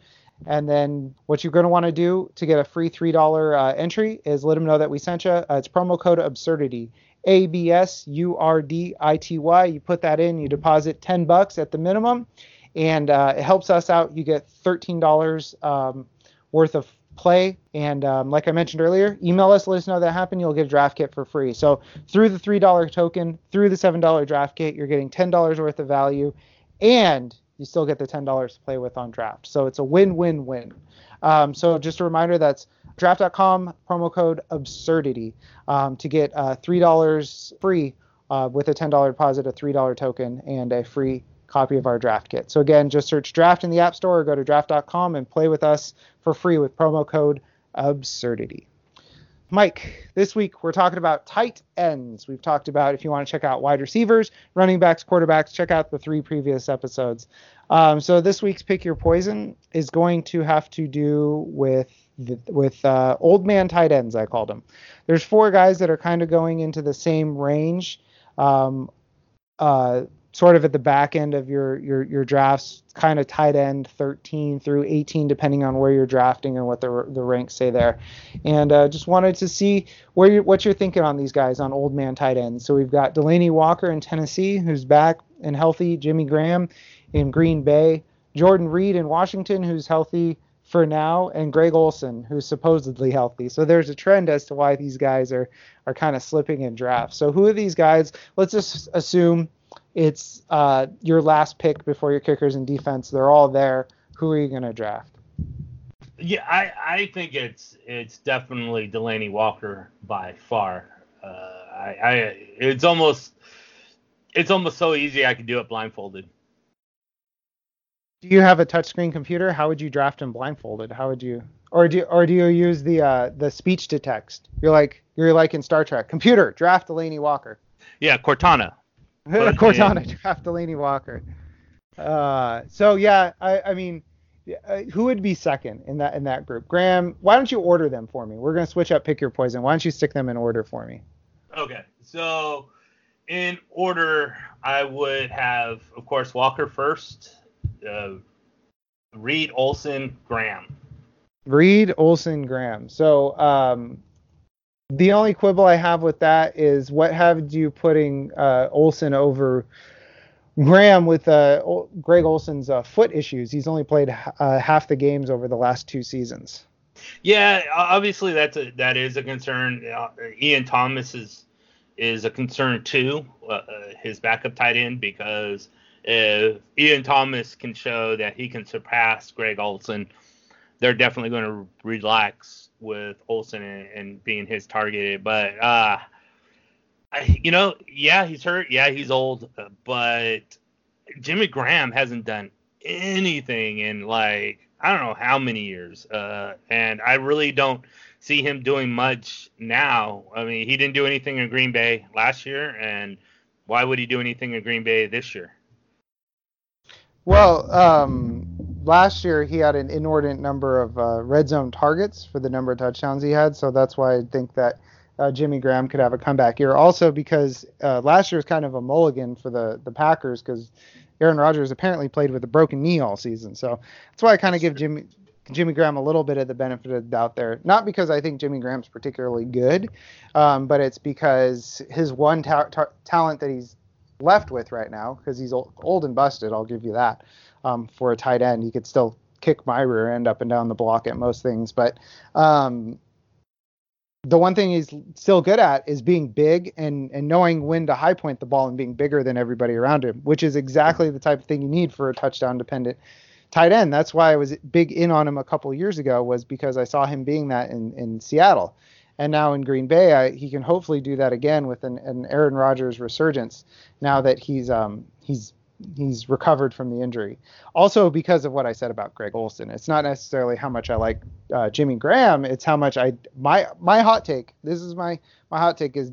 And then what you're going to want to do to get a free $3 uh, entry is let them know that we sent you. Uh, it's promo code absurdity. A B S U R D I T Y. You put that in, you deposit 10 bucks at the minimum, and uh, it helps us out. You get $13 um, worth of play. And um, like I mentioned earlier, email us, let us know that happened. You'll get a draft kit for free. So through the $3 token, through the $7 draft kit, you're getting $10 worth of value, and you still get the $10 to play with on draft. So it's a win-win-win. Um, so just a reminder that's draft.com promo code absurdity um, to get uh, $3 free uh, with a $10 deposit, a $3 token, and a free copy of our draft kit. So again, just search draft in the App Store or go to draft.com and play with us for free with promo code absurdity. Mike, this week we're talking about tight ends. We've talked about if you want to check out wide receivers, running backs, quarterbacks, check out the three previous episodes. Um, so this week's pick your poison is going to have to do with the, with uh, old man tight ends. I called them. There's four guys that are kind of going into the same range. Um, uh, sort of at the back end of your your your drafts, kind of tight end 13 through 18, depending on where you're drafting and what the the ranks say there. And uh, just wanted to see where you what you're thinking on these guys on old man tight ends. So we've got Delanie Walker in Tennessee, who's back and healthy. Jimmy Graham in Green Bay. Jordan Reed in Washington, who's healthy for now, and Greg Olsen, who's supposedly healthy. So there's a trend as to why these guys are are kind of slipping in drafts. So who are these guys? Let's just assume it's uh, your last pick before your kickers and defense. They're all there. Who are you going to draft?
Yeah, I, I think it's it's definitely Delanie Walker by far. Uh, I, I it's almost it's almost so easy I could do it blindfolded.
Do you have a touchscreen computer? How would you draft him blindfolded? How would you or do or do you use the uh, the speech to text? You're like you're like in Star Trek. Computer, draft Delanie Walker.
Yeah, Cortana.
Cortana draft Delanie Walker. Uh, so yeah, I, I mean, uh, who would be second in that in that group? Graham, why don't you order them for me? We're gonna switch up pick your poison. Why don't you stick them in order for me?
Okay, so in order, I would have, of course, Walker first, uh, Reed, Olsen, Graham.
Reed, Olsen, Graham. So um, the only quibble I have with that is what have you putting uh, Olsen over Graham with uh, Greg Olsen's uh, foot issues? He's only played uh, half the games over the last two seasons.
Yeah, obviously that's a that is a concern. Uh, Ian Thomas is is a concern too, uh, uh, his backup tight end, because if Ian Thomas can show that he can surpass Greg Olsen, they're definitely going to relax with Olsen and, and being his target. But uh, I, you know, yeah, he's hurt. Yeah, he's old. But Jimmy Graham hasn't done anything in like I don't know how many years. Uh, and I really don't see him doing much now. I mean, he didn't do anything in Green Bay last year, and why would he do anything in Green Bay this year?
Well, um, last year he had an inordinate number of uh, red zone targets for the number of touchdowns he had, so that's why I think that uh, Jimmy Graham could have a comeback year. Also because uh, last year was kind of a mulligan for the the Packers because Aaron Rodgers apparently played with a broken knee all season, so that's why I kind of give Jimmy Jimmy Graham a little bit of the benefit of the doubt there. Not because I think Jimmy Graham's particularly good, um, but it's because his one ta- ta- talent that he's left with right now, because he's old, old and busted, I'll give you that, um, for a tight end. He could still kick my rear end up and down the block at most things, but um, the one thing he's still good at is being big and and knowing when to high point the ball and being bigger than everybody around him, which is exactly the type of thing you need for a touchdown dependent tight end. That's why I was big in on him a couple years ago was because I saw him being that in in Seattle. And now in Green Bay, I, he can hopefully do that again with an, an Aaron Rodgers resurgence. Now that he's um, he's he's recovered from the injury. Also because of what I said about Greg Olsen. It's not necessarily how much I like uh, Jimmy Graham. It's how much I my my hot take. This is my my hot take is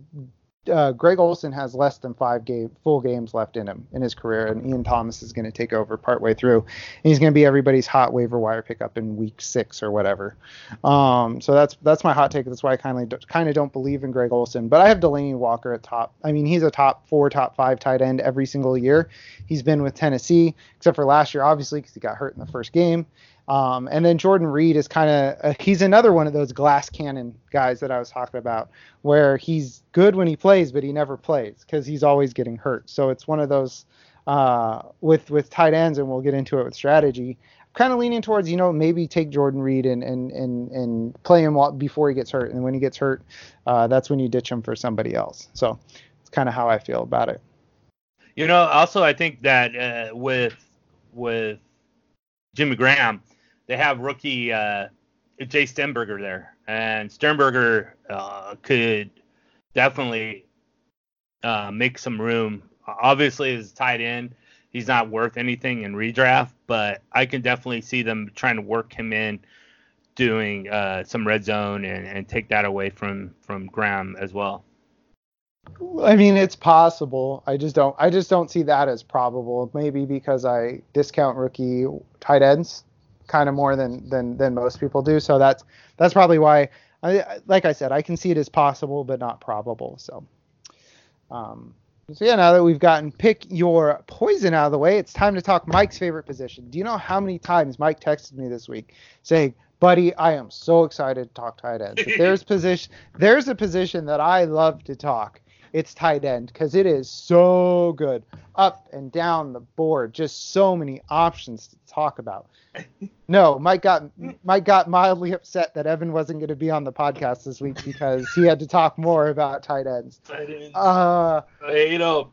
uh, Greg Olsen has less than five game, full games left in him in his career, and Ian Thomas is going to take over partway through, and he's going to be everybody's hot waiver wire pickup in week six or whatever. Um, so that's that's my hot take. That's why I kind of kind of don't believe in Greg Olsen, but I have Delanie Walker at top. I mean, he's a top four, top five tight end every single year. He's been with Tennessee, except for last year, obviously, because he got hurt in the first game. Um, and then Jordan Reed is kind of uh, he's another one of those glass cannon guys that I was talking about, where he's good when he plays, but he never plays because he's always getting hurt. So it's one of those uh, with with tight ends, and we'll get into it with strategy. kind of leaning towards you know maybe take Jordan Reed and and and, and play him before he gets hurt, and when he gets hurt, uh, that's when you ditch him for somebody else. So it's kind of how I feel about it.
You know, also I think that uh, with with Jimmy Graham they have rookie uh, Jace Sternberger there, and Sternberger uh, could definitely uh, make some room. Obviously, as tight end, he's not worth anything in redraft, but I can definitely see them trying to work him in, doing uh, some red zone and, and take that away from from Graham as well.
I mean, it's possible. I just don't. I just don't see that as probable. Maybe because I discount rookie tight ends kind of more than than than most people do. So that's that's probably why. I, like I said, I can see it as possible, but not probable. So, um, so yeah, now that we've gotten pick your poison out of the way, it's time to talk Mike's favorite position. Do you know how many times Mike texted me this week saying, "Buddy, I am so excited to talk tight ends. there's position, there's a position that I love to talk. It's tight end because it is so good, up and down the board, just so many options to talk about." no, Mike got Mike got mildly upset that Evan wasn't going to be on the podcast this week because he had to talk more about tight ends. Tight ends. Uh,
you know,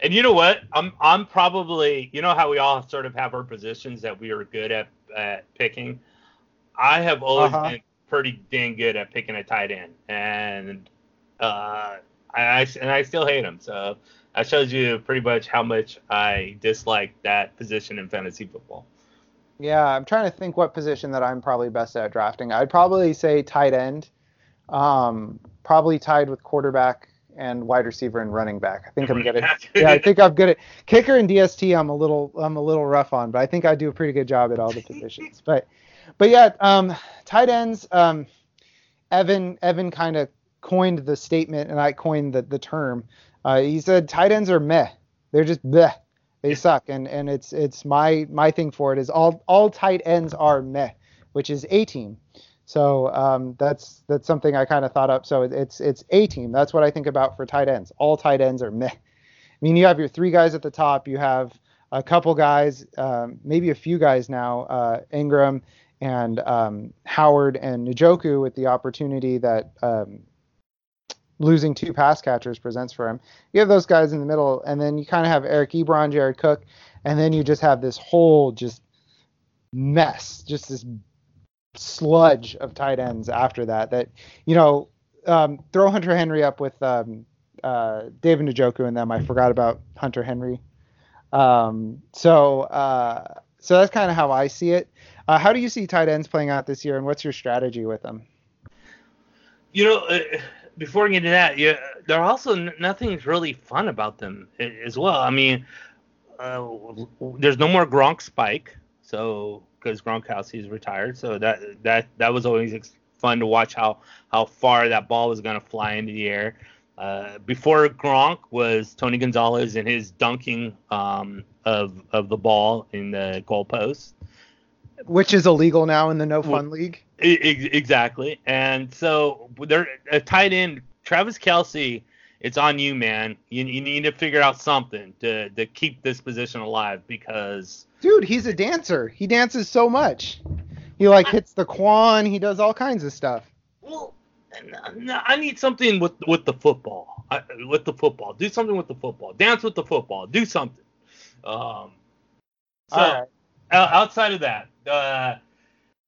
and you know what? I'm I'm probably you know how we all sort of have our positions that we are good at at picking. I have always uh-huh. been pretty dang good at picking a tight end, and uh, I, I and I still hate him. So I showed you pretty much how much I dislike that position in fantasy football.
Yeah, I'm trying to think what position that I'm probably best at drafting. I'd probably say tight end, um, probably tied with quarterback and wide receiver and running back. I think I'm good at. Yeah, I think I'm good at kicker and DST. I'm a little I'm a little rough on, but I think I do a pretty good job at all the positions. but but yeah, um, tight ends. Um, Evan Evan kind of coined the statement, and I coined the the term. Uh, he said tight ends are meh. They're just bleh. They suck. And and it's it's my my thing for it is all all tight ends are meh, which is a team. So um, that's that's something I kind of thought up. So it's it's a team. That's what I think about for tight ends. All tight ends are meh. I mean, you have your three guys at the top. You have a couple guys, um, maybe a few guys now, uh, Engram and um, Howard and Njoku with the opportunity that um, losing two pass catchers presents for him. You have those guys in the middle, and then you kind of have Eric Ebron, Jared Cook, and then you just have this whole just mess, just this sludge of tight ends after that. That you know, um, throw Hunter Henry up with um, uh, David Njoku and them. I forgot about Hunter Henry. Um, so uh, so that's kind of how I see it. Uh, how do you see tight ends playing out this year, and what's your strategy with them?
You know, uh, before we get to that, yeah, there are also nothing's really fun about them as well. I mean, uh, there's no more Gronk spike, so because Gronkowski's retired, so that that that was always fun to watch how how far that ball was going to fly into the air. Uh, before Gronk was Tony Gonzalez and his dunking um, of of the ball in the goalpost,
which is illegal now in the No Fun League.
Exactly. And so they're a tight end, Travis Kelce. It's on you, man. You, you need to figure out something to to keep this position alive because.
Dude, he's a dancer. He dances so much. He like hits the quan. He does all kinds of stuff.
Well, I need something with with the football. I, with the football, do something with the football. Dance with the football. Do something. Um. So right. outside of that, uh,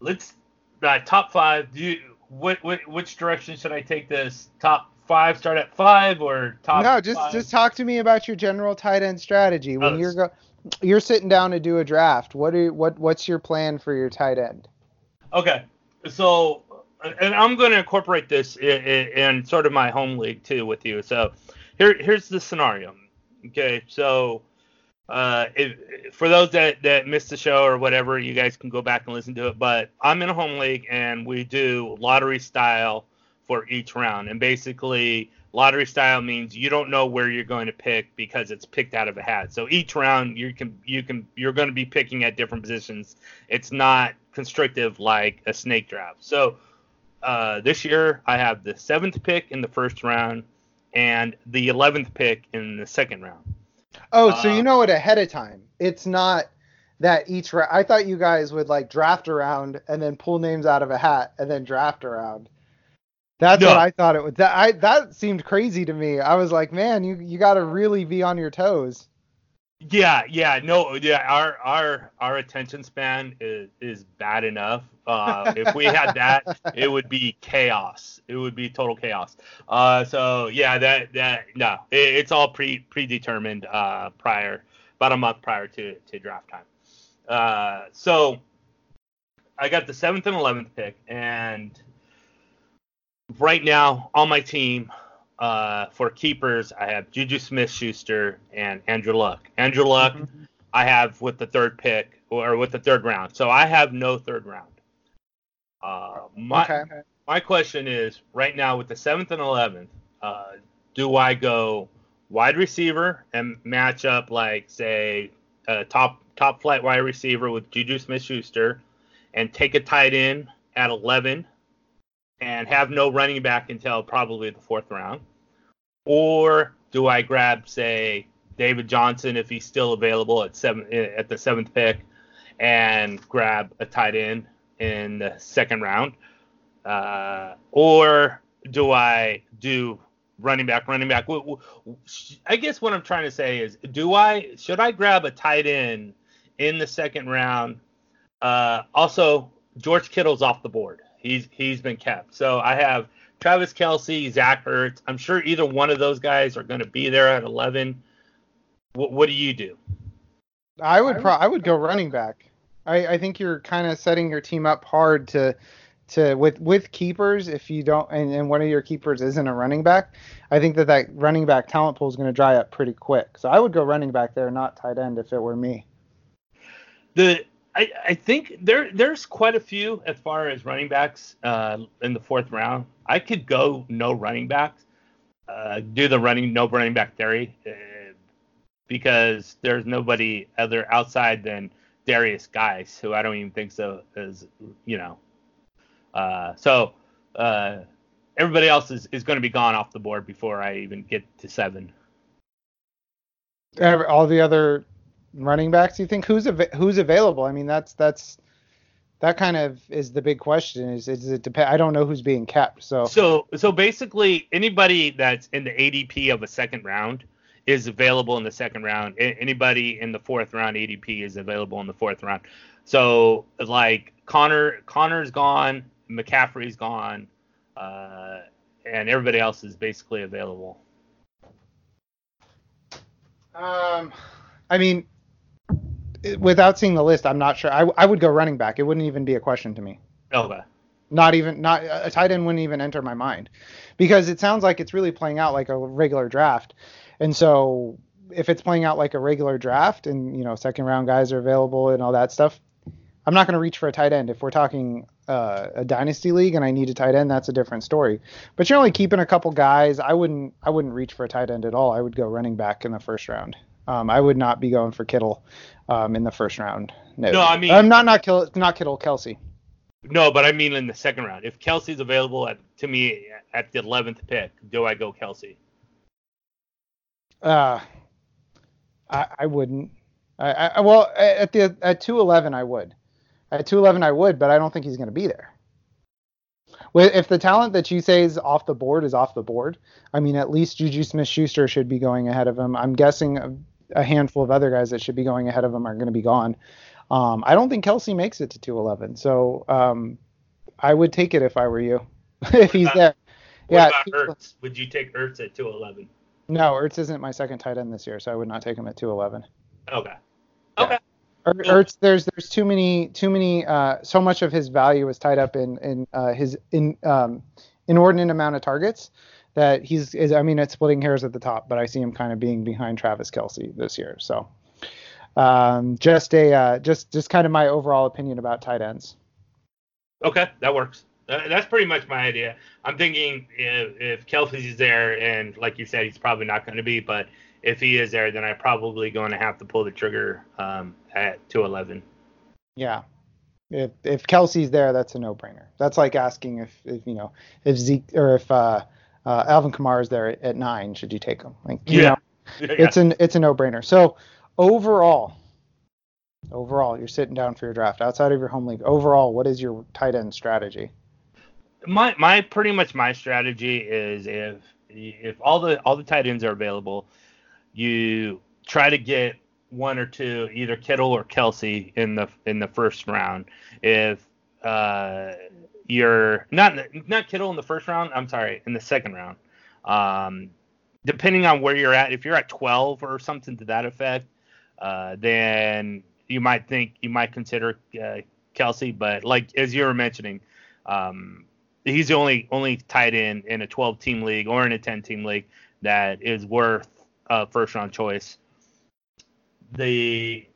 let's uh, top five. Do you what, what which direction should I take this? Top five start at five or top?
No, just
five?
just talk to me about your general tight end strategy when oh, you're go you're sitting down to do a draft. What are what what's your plan for your tight end?
Okay, so and I'm going to incorporate this in, in, sort of my home league too with you. So here here's the scenario. Okay, so uh, if, for those that that missed the show or whatever, you guys can go back and listen to it. But I'm in a home league and we do lottery style for each round, and basically lottery style means you don't know where you're going to pick because it's picked out of a hat. So each round you can you can you're going to be picking at different positions. It's not constrictive like a snake draft. So uh, this year I have the seventh pick in the first round and the eleventh pick in the second round.
Oh, so uh, you know it ahead of time. It's not that each round. I thought you guys would like draft around and then pull names out of a hat and then draft around. That's no. what I thought it would. That I that seemed crazy to me. I was like, man, you you got to really be on your toes.
Yeah, yeah, no, yeah. Our our our attention span is is bad enough. Uh, if we had that, it would be chaos. It would be total chaos. Uh, so yeah, that that no, it, it's all pre predetermined uh, prior, about a month prior to to draft time. Uh, so I got the seventh and eleventh pick, and right now on my team uh, for keepers, I have Juju Smith Schuster and Andrew Luck. Andrew Luck, mm-hmm. I have with the third pick or with the third round. So I have no third round. Uh, my, okay. my question is right now with the seventh and 11th, uh, do I go wide receiver and match up like, say, a top top flight wide receiver with Juju Smith Schuster and take a tight end at 11 and have no running back until probably the fourth round? Or do I grab, say, David Johnson if he's still available at seven at the seventh pick, and grab a tight end in the second round? Uh, or do I do running back, running back? I guess what I'm trying to say is, do I should I grab a tight end in the second round? Uh, also, George Kittle's off the board. He's he's been kept. So I have Travis Kelce, Zach Ertz. I'm sure either one of those guys are going to be there at 11. What, what do you do?
I would pro- I would go running back. I, I think you're kind of setting your team up hard to to with with keepers if you don't and, and one of your keepers isn't a running back. I think that that running back talent pool is going to dry up pretty quick. So I would go running back there, not tight end if it were me.
The I, I think there there's quite a few as far as running backs uh, in the fourth round. I could go no running backs, uh, do the running no running back theory, uh, because there's nobody other outside than Derrius Guice, who I don't even think so is you know. Uh, so uh, everybody else is, is going to be gone off the board before I even get to seven.
All the other running backs you think who's av- who's available i mean that's that's that kind of is the big question is is it depend i don't know who's being kept so.
So so basically anybody that's in the adp of a second round is available in the second round. Anybody in the fourth round adp is available in the fourth round. So like connor connor's gone mccaffrey's gone uh, and everybody else is basically available.
Um I mean, without seeing the list, I'm not sure. I, I would go running back. It wouldn't even be a question to me. Not even not a tight end wouldn't even enter my mind because it sounds like it's really playing out like a regular draft. And so if it's playing out like a regular draft and you know second round guys are available and all that stuff, I'm not going to reach for a tight end. If we're talking uh, a dynasty league and I need a tight end, that's a different story. But you're only keeping a couple guys. I wouldn't I wouldn't reach for a tight end at all. I would go running back in the first round. Um, I would not be going for Kittle um, in the first round. No,
no I mean,
I'm not not Kittle, not Kittle, Kelce.
No, but I mean in the second round. If Kelce's available at to me at the 11th pick, do I go Kelce?
Uh, I, I wouldn't. I, I well at the at 211 I would. At 211 I would, but I don't think he's going to be there. If the talent that you say is off the board is off the board, I mean, at least Juju Smith-Schuster should be going ahead of him. I'm guessing a handful of other guys that should be going ahead of him are going to be gone. Um, I don't think Kelce makes it to 211, so um, I would take it if I were you, if he's there.
What yeah, about Ertz? Would you take Ertz at 211?
No, Ertz isn't my second tight end this year, so I would not take him at 211.
Okay. Okay.
Ertz, there's there's too many too many uh, so much of his value is tied up in in uh, his in um, inordinate amount of targets that he's is I mean it's splitting hairs at the top, but I see him kind of being behind Travis Kelce this year. So um, just a uh, just just kind of my overall opinion about tight ends.
Okay, that works. Uh, that's pretty much my idea. I'm thinking if, if Kelce's there, and like you said, he's probably not going to be, but if he is there, then I'm probably going to have to pull the trigger um, at 211.
Yeah. If if Kelce's there, that's a no-brainer. That's like asking if, if you know if Zeke or if uh, uh, Alvin Kamara is there at nine, should you take him? Like you
Yeah.
know,
Yeah.
it's an it's a no-brainer. So overall, overall, you're sitting down for your draft outside of your home league. Overall, what is your tight end strategy?
my my pretty much my strategy is if if all the all the tight ends are available, you try to get one or two, either Kittle or Kelce in the in the first round. If uh, you're not not Kittle in the first round, I'm sorry, in the second round. Um, depending on where you're at, if you're at 12 or something to that effect, uh, then you might think you might consider uh, Kelce. But like as you were mentioning, um, he's the only only tight end in a 12 team league or in a 10 team league that is worth a first round choice. The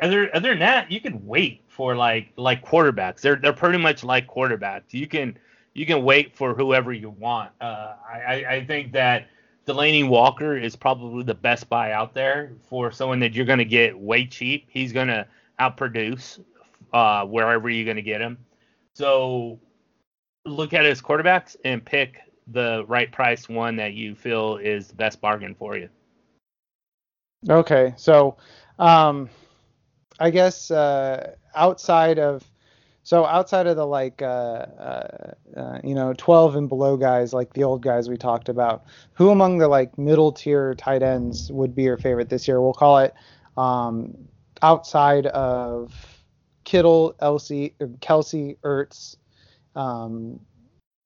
other other than that, you can wait for like like quarterbacks. They're they're pretty much like quarterbacks. You can you can wait for whoever you want. Uh, I I- think that Delanie Walker is probably the best buy out there for someone that you're going to get way cheap. He's going to outproduce uh, wherever you're going to get him. So look at his quarterbacks and pick the right price one that you feel is the best bargain for you.
Okay, so um, I guess uh, outside of so outside of the like uh, uh, uh, you know 12 and below guys like the old guys we talked about, who among the like middle tier tight ends would be your favorite this year? We'll call it um, outside of Kittle, Elsie, Kelce, Ertz, um,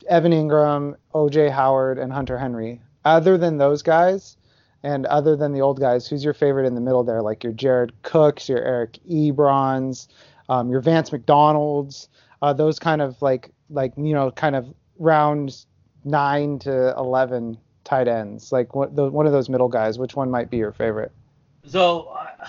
Evan Engram, OJ Howard, and Hunter Henry. Other than those guys, and other than the old guys, who's your favorite in the middle there? Like your Jared Cooks, your Eric Ebrons, um, your Vance McDonald's, uh, those kind of like like you know kind of round nine to eleven tight ends. Like what the, one of those middle guys. Which one might be your favorite?
So uh,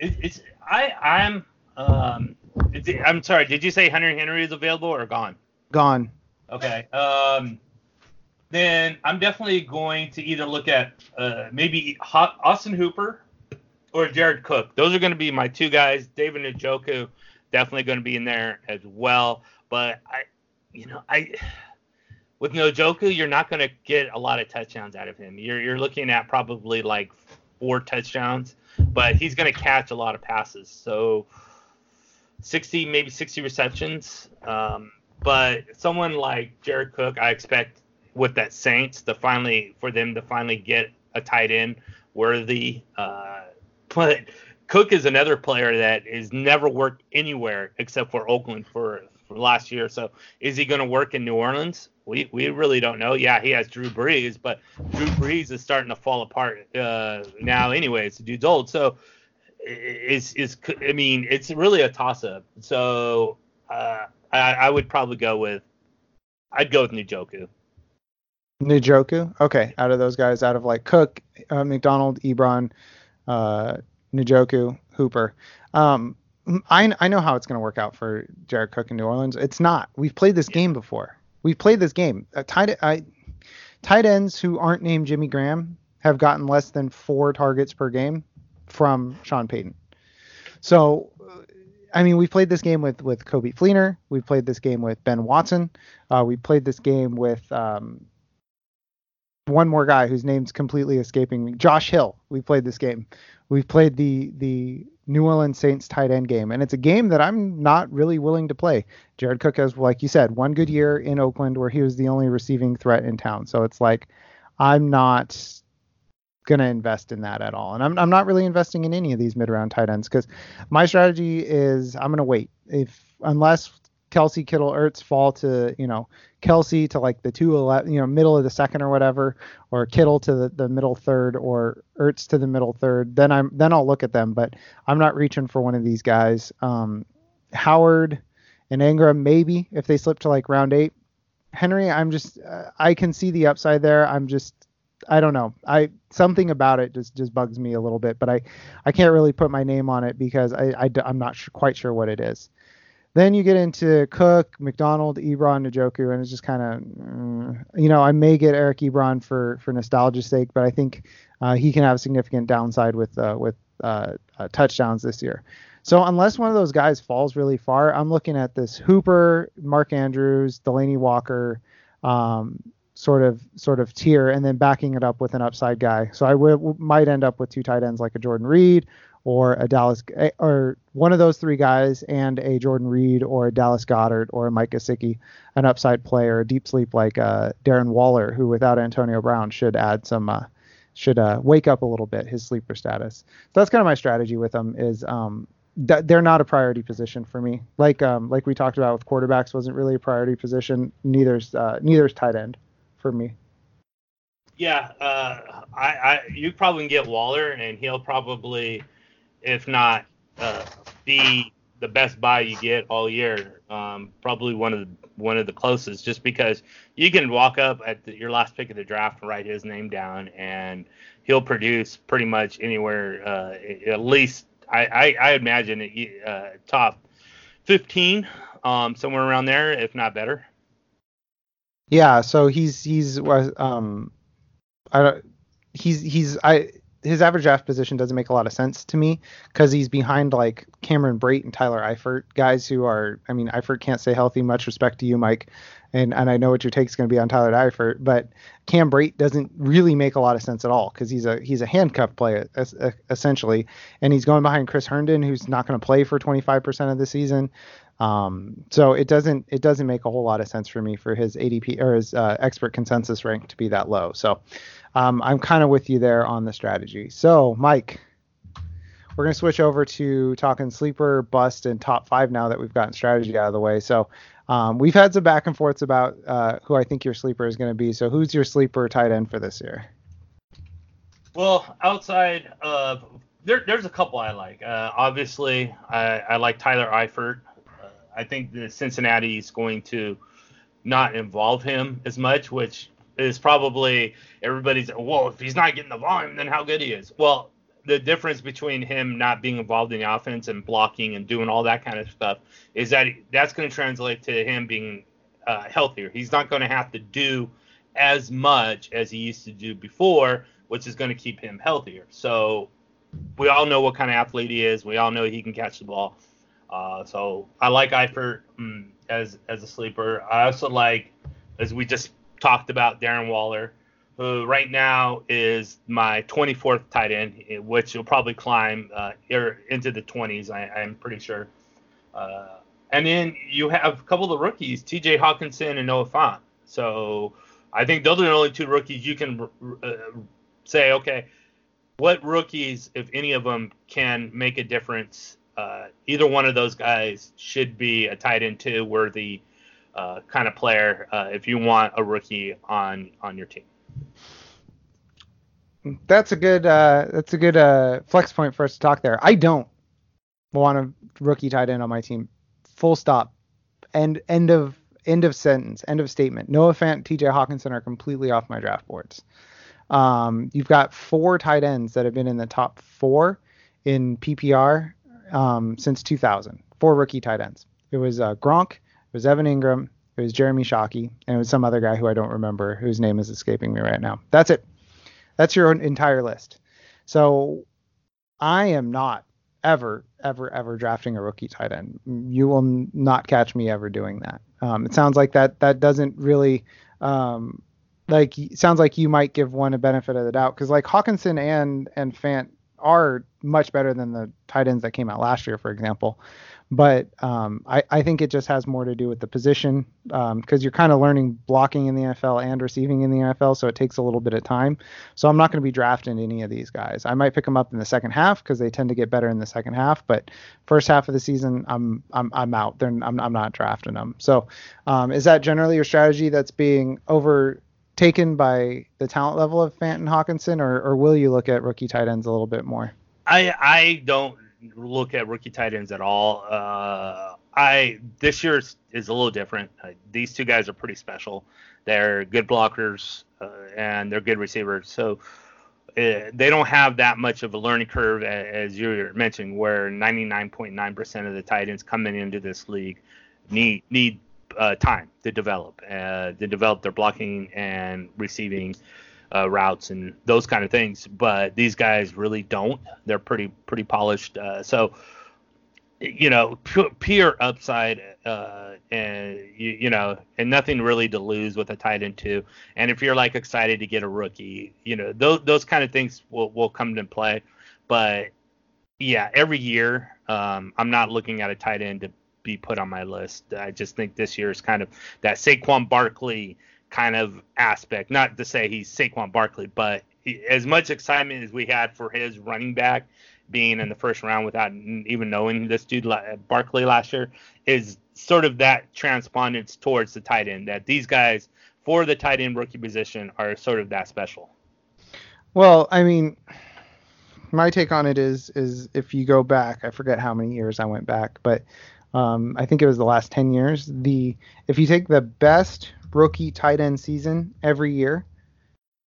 it, it's I I'm um it's, I'm sorry. Did you say Hunter Henry is available or gone?
Gone.
Okay. Um, then I'm definitely going to either look at uh, maybe Austin Hooper or Jared Cook. Those are going to be my two guys. David Njoku definitely going to be in there as well. But I, you know, I with Njoku, you're not going to get a lot of touchdowns out of him. You're you're looking at probably like four touchdowns, but he's going to catch a lot of passes. So 60, maybe 60 receptions. Um, but someone like Jared Cook, I expect with that Saints to finally for them to finally get a tight end worthy. Uh, but Cook is another player that has never worked anywhere except for Oakland for, for last year. So is he going to work in New Orleans? We we really don't know. Yeah, he has Drew Brees, but Drew Brees is starting to fall apart uh, now. Anyways, the dude's old. So is is I mean it's really a toss up. So uh, I, I would probably go with I'd go with Njoku.
Njoku. Okay, out of those guys, out of like Cook, uh, McDonald, Ebron, uh, Njoku, Hooper. Um, I I know how it's going to work out for Jared Cook in New Orleans. It's not. We've played this game before. We've played this game. Uh, tight I, tight ends who aren't named Jimmy Graham have gotten less than four targets per game from Sean Payton. So, uh, I mean, we've played this game with with Coby Fleener. We've played this game with Ben Watson. Uh, we played this game with um, one more guy whose name's completely escaping me. Josh Hill. We played this game. We've played the the New Orleans Saints tight end game, and it's a game that I'm not really willing to play. Jared Cook has, like you said, one good year in Oakland where he was the only receiving threat in town. So it's like I'm not gonna invest in that at all, and I'm I'm not really investing in any of these mid round tight ends because my strategy is I'm gonna wait if unless Kelce Kittle, Ertz fall to you know Kelce to like the two you know, middle of the second or whatever, or Kittle to the, the middle third, or Ertz to the middle third, then I'm then I'll look at them. But I'm not reaching for one of these guys. Um, Howard and Engram maybe if they slip to like round eight. Henry, I'm just uh, I can see the upside there. I'm just I don't know. I something about it just just bugs me a little bit, but I I can't really put my name on it because I, I am not sure, quite sure what it is. Then you get into Cook, McDonald, Ebron, Njoku, and it's just kind of, mm, you know, I may get Eric Ebron for for nostalgia's sake, but I think uh, he can have a significant downside with uh, with uh, uh touchdowns this year. So unless one of those guys falls really far, I'm looking at this Hooper, Mark Andrews, Delanie Walker, um, sort of sort of tier, and then backing it up with an upside guy. So I might end up with two tight ends like a Jordan Reed or a Dallas eh, or one of those three guys and a Jordan Reed or a Dallas Goedert or a Mike Gesicki, an upside player, a deep sleep like uh, Darren Waller, who without Antonio Brown should add some uh, should uh, wake up a little bit his sleeper status. So that's kind of my strategy with them is um, they're not a priority position for me. Like um, like we talked about with quarterbacks wasn't really a priority position. Neither's uh, neither's tight end for me.
Yeah, uh, I, I you probably can get Waller, and he'll probably, if not, uh, be the best buy you get all year. Um, probably one of the one of the closest, just because you can walk up at the, your last pick of the draft and write his name down, and he'll produce pretty much anywhere, uh, at least I I, I imagine uh, top 15, um, somewhere around there, if not better.
Yeah, so he's he's um I don't he's he's I his average draft position doesn't make a lot of sense to me because he's behind like Cameron Brate and Tyler Eifert, guys who are I mean Eifert can't stay healthy. Much respect to you, Mike, and and I know what your take is going to be on Tyler Eifert, but Cam Brate doesn't really make a lot of sense at all because he's a he's a handcuff player essentially, and he's going behind Chris Herndon, who's not going to play for 25% of the season. Um, so it doesn't it doesn't make a whole lot of sense for me for his ADP or his uh, expert consensus rank to be that low. So um, I'm kind of with you there on the strategy. So Mike, we're gonna switch over to talking sleeper, bust, and top five now that we've gotten strategy out of the way. So um, we've had some back and forths about uh, who I think your sleeper is going to be. So who's your sleeper tight end for this year?
Well, outside of there, there's a couple I like. Uh, obviously, I, I, like Tyler Eifert. I think the Cincinnati is going to not involve him as much, which is probably everybody's. Well, if he's not getting the volume, then how good he is. Well, the difference between him not being involved in the offense and blocking and doing all that kind of stuff is that that's going to translate to him being uh, healthier. He's not going to have to do as much as he used to do before, which is going to keep him healthier. So we all know what kind of athlete he is. We all know he can catch the ball. Uh, so I like Eifert um, as as a sleeper. I also like, as we just talked about, Darren Waller, who right now is my 24th tight end, which will probably climb uh, into the 20s. I, am pretty sure. Uh, and then you have a couple of rookies, T.J. Hockenson and Noah Fant. So I think those are the only two rookies you can uh, say, okay, what rookies, if any of them, can make a difference uh, either one of those guys should be a tight end two worthy uh, kind of player uh, if you want a rookie on on your team.
That's a good uh, that's a good uh, flex point for us to talk there. I don't want a rookie tight end on my team. Full stop. End end of end of sentence. End of statement. Noah Fant, T.J. Hockenson are completely off my draft boards. Um, you've got four tight ends that have been in the top four in PPR um, since 2000. Four rookie tight ends. It was uh, Gronk, it was Evan Engram. it was Jeremy Shockey, and it was some other guy who I don't remember, whose name is escaping me right now. That's it. That's your entire list. So I am not ever, ever, ever drafting a rookie tight end. You will not catch me ever doing that. Um, it sounds like that that doesn't really um, like sounds like you might give one a benefit of the doubt because like Hockenson and and Fant are much better than the tight ends that came out last year, for example. But um, I, I think it just has more to do with the position because um, you're kind of learning blocking in the NFL and receiving in the NFL, so it takes a little bit of time. So I'm not going to be drafting any of these guys. I might pick them up in the second half because they tend to get better in the second half, but first half of the season, I'm I'm I'm out. They're, I'm I'm not drafting them. So um, is that generally your strategy that's being overtaken by the talent level of Fant and Hockenson, or or will you look at rookie tight ends a little bit more?
I I don't look at rookie tight ends at all. Uh, I this year is, is, a little different. Uh, these two guys are pretty special. They're good blockers uh, and they're good receivers. So uh, they don't have that much of a learning curve as you mentioned, where 99.9% of the tight ends coming into this league need need uh, time to develop, uh, to develop their blocking and receiving uh, routes and those kind of things. But these guys really don't. They're pretty pretty polished. Uh, so you know, pure, upside, uh, and you, you, know, and nothing really to lose with a tight end too. And if you're like excited to get a rookie, you know, those those kind of things will will come into play. But yeah, every year, um, I'm not looking at a tight end to be put on my list. I just think this year is kind of that Saquon Barkley kind of aspect. Not to say he's Saquon Barkley, but he, as much excitement as we had for his running back being in the first round without even knowing this dude Barkley last year is sort of that transpondence towards the tight end that these guys for the tight end rookie position are sort of that special.
Well, I mean, my take on it is is if you go back, I forget how many years I went back, but um, I think it was the last 10 years. The if you take the best rookie tight end season every year.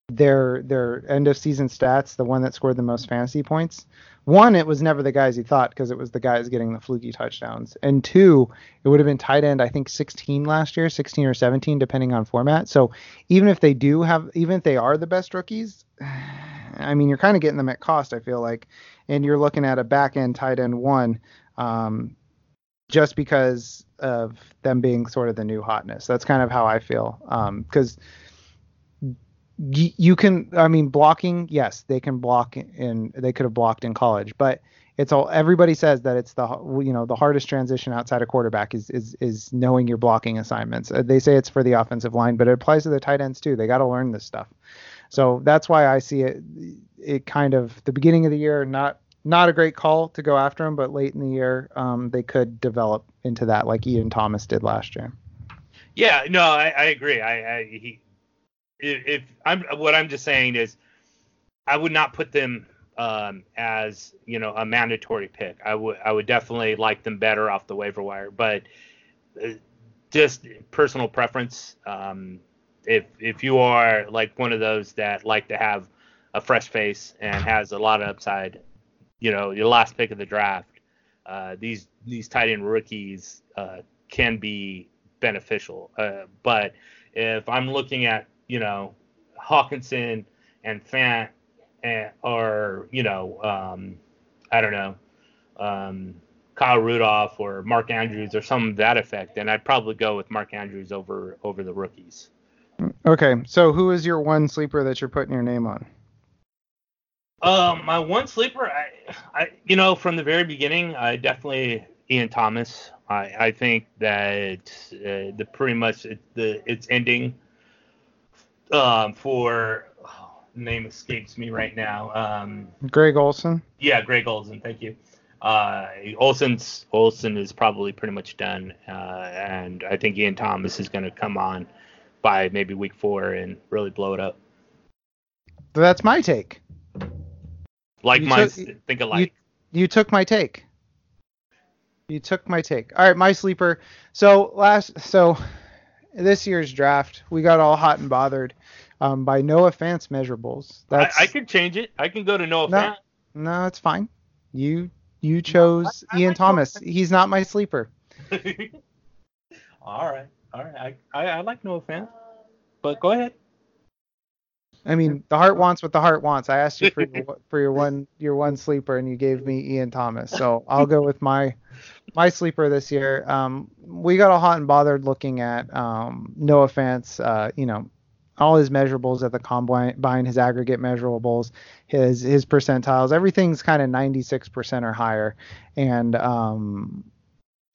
Their their end of season stats, the one that scored the most fantasy points. One, it was never the guys he thought because it was the guys getting the fluky touchdowns. And two, it would have been tight end, I think 16 last year, 16 or 17, depending on format. So even if they do have, even if they are the best rookies, I mean, you're kind of getting them at cost, I feel like. And you're looking at a back end tight end one um, just because of them being sort of the new hotness. That's kind of how I feel. Because um, y- you can, I mean, blocking, yes, they can block in, they could have blocked in college, but it's all everybody says that it's the you know the hardest transition outside of quarterback is is is knowing your blocking assignments. Uh, they say it's for the offensive line, but it applies to the tight ends too. They got to learn this stuff. So that's why I see it it kind of the beginning of the year not not a great call to go after him, but late in the year, um, they could develop into that like Ian Thomas did last year.
Yeah, no, I, I agree. I, I he, if I'm what I'm just saying is, I would not put them um, as you know a mandatory pick. I would I would definitely like them better off the waiver wire, but uh, just personal preference. Um, if if you are like one of those that like to have a fresh face and has a lot of upside, you know, your last pick of the draft, uh, these these tight end rookies uh, can be beneficial. Uh, but if I'm looking at you know Hockenson and Fant, and, or you know um, I don't know um, Kyle Rudolph or Mark Andrews or some of that effect, then I'd probably go with Mark Andrews over over the rookies.
Okay, so who is your one sleeper that you're putting your name on?
Um, my one sleeper, I, I, you know, from the very beginning, I definitely Ian Thomas. I, I think that uh, the pretty much it, the it's ending um, for oh, name escapes me right now. Um,
Greg Olsen.
Yeah, Greg Olsen. Thank you. Uh, Olsen's Olsen is probably pretty much done, uh, and I think Ian Thomas is going to come on by maybe week four and really blow it up.
That's my take.
Like you mine, took, think alike.
You, you took my take. You took my take. All right, my sleeper. So last, so this year's draft, we got all hot and bothered um, by Noah Fant's measurables.
That's, I, I could change it. I can go to Noah
no,
Fant.
No, it's fine. You you chose no, I, I Ian like Thomas. Noah. He's not my sleeper.
all right, all right. I, I, I like Noah Fant, but go ahead.
I mean, the heart wants what the heart wants. I asked you for your, for your one your one sleeper, and you gave me Ian Thomas. So I'll go with my my sleeper this year. Um, we got all hot and bothered looking at um, Noah Fant's, uh, you know, all his measurables at the combine, his aggregate measurables, his his percentiles, everything's kind of 96% or higher, and um,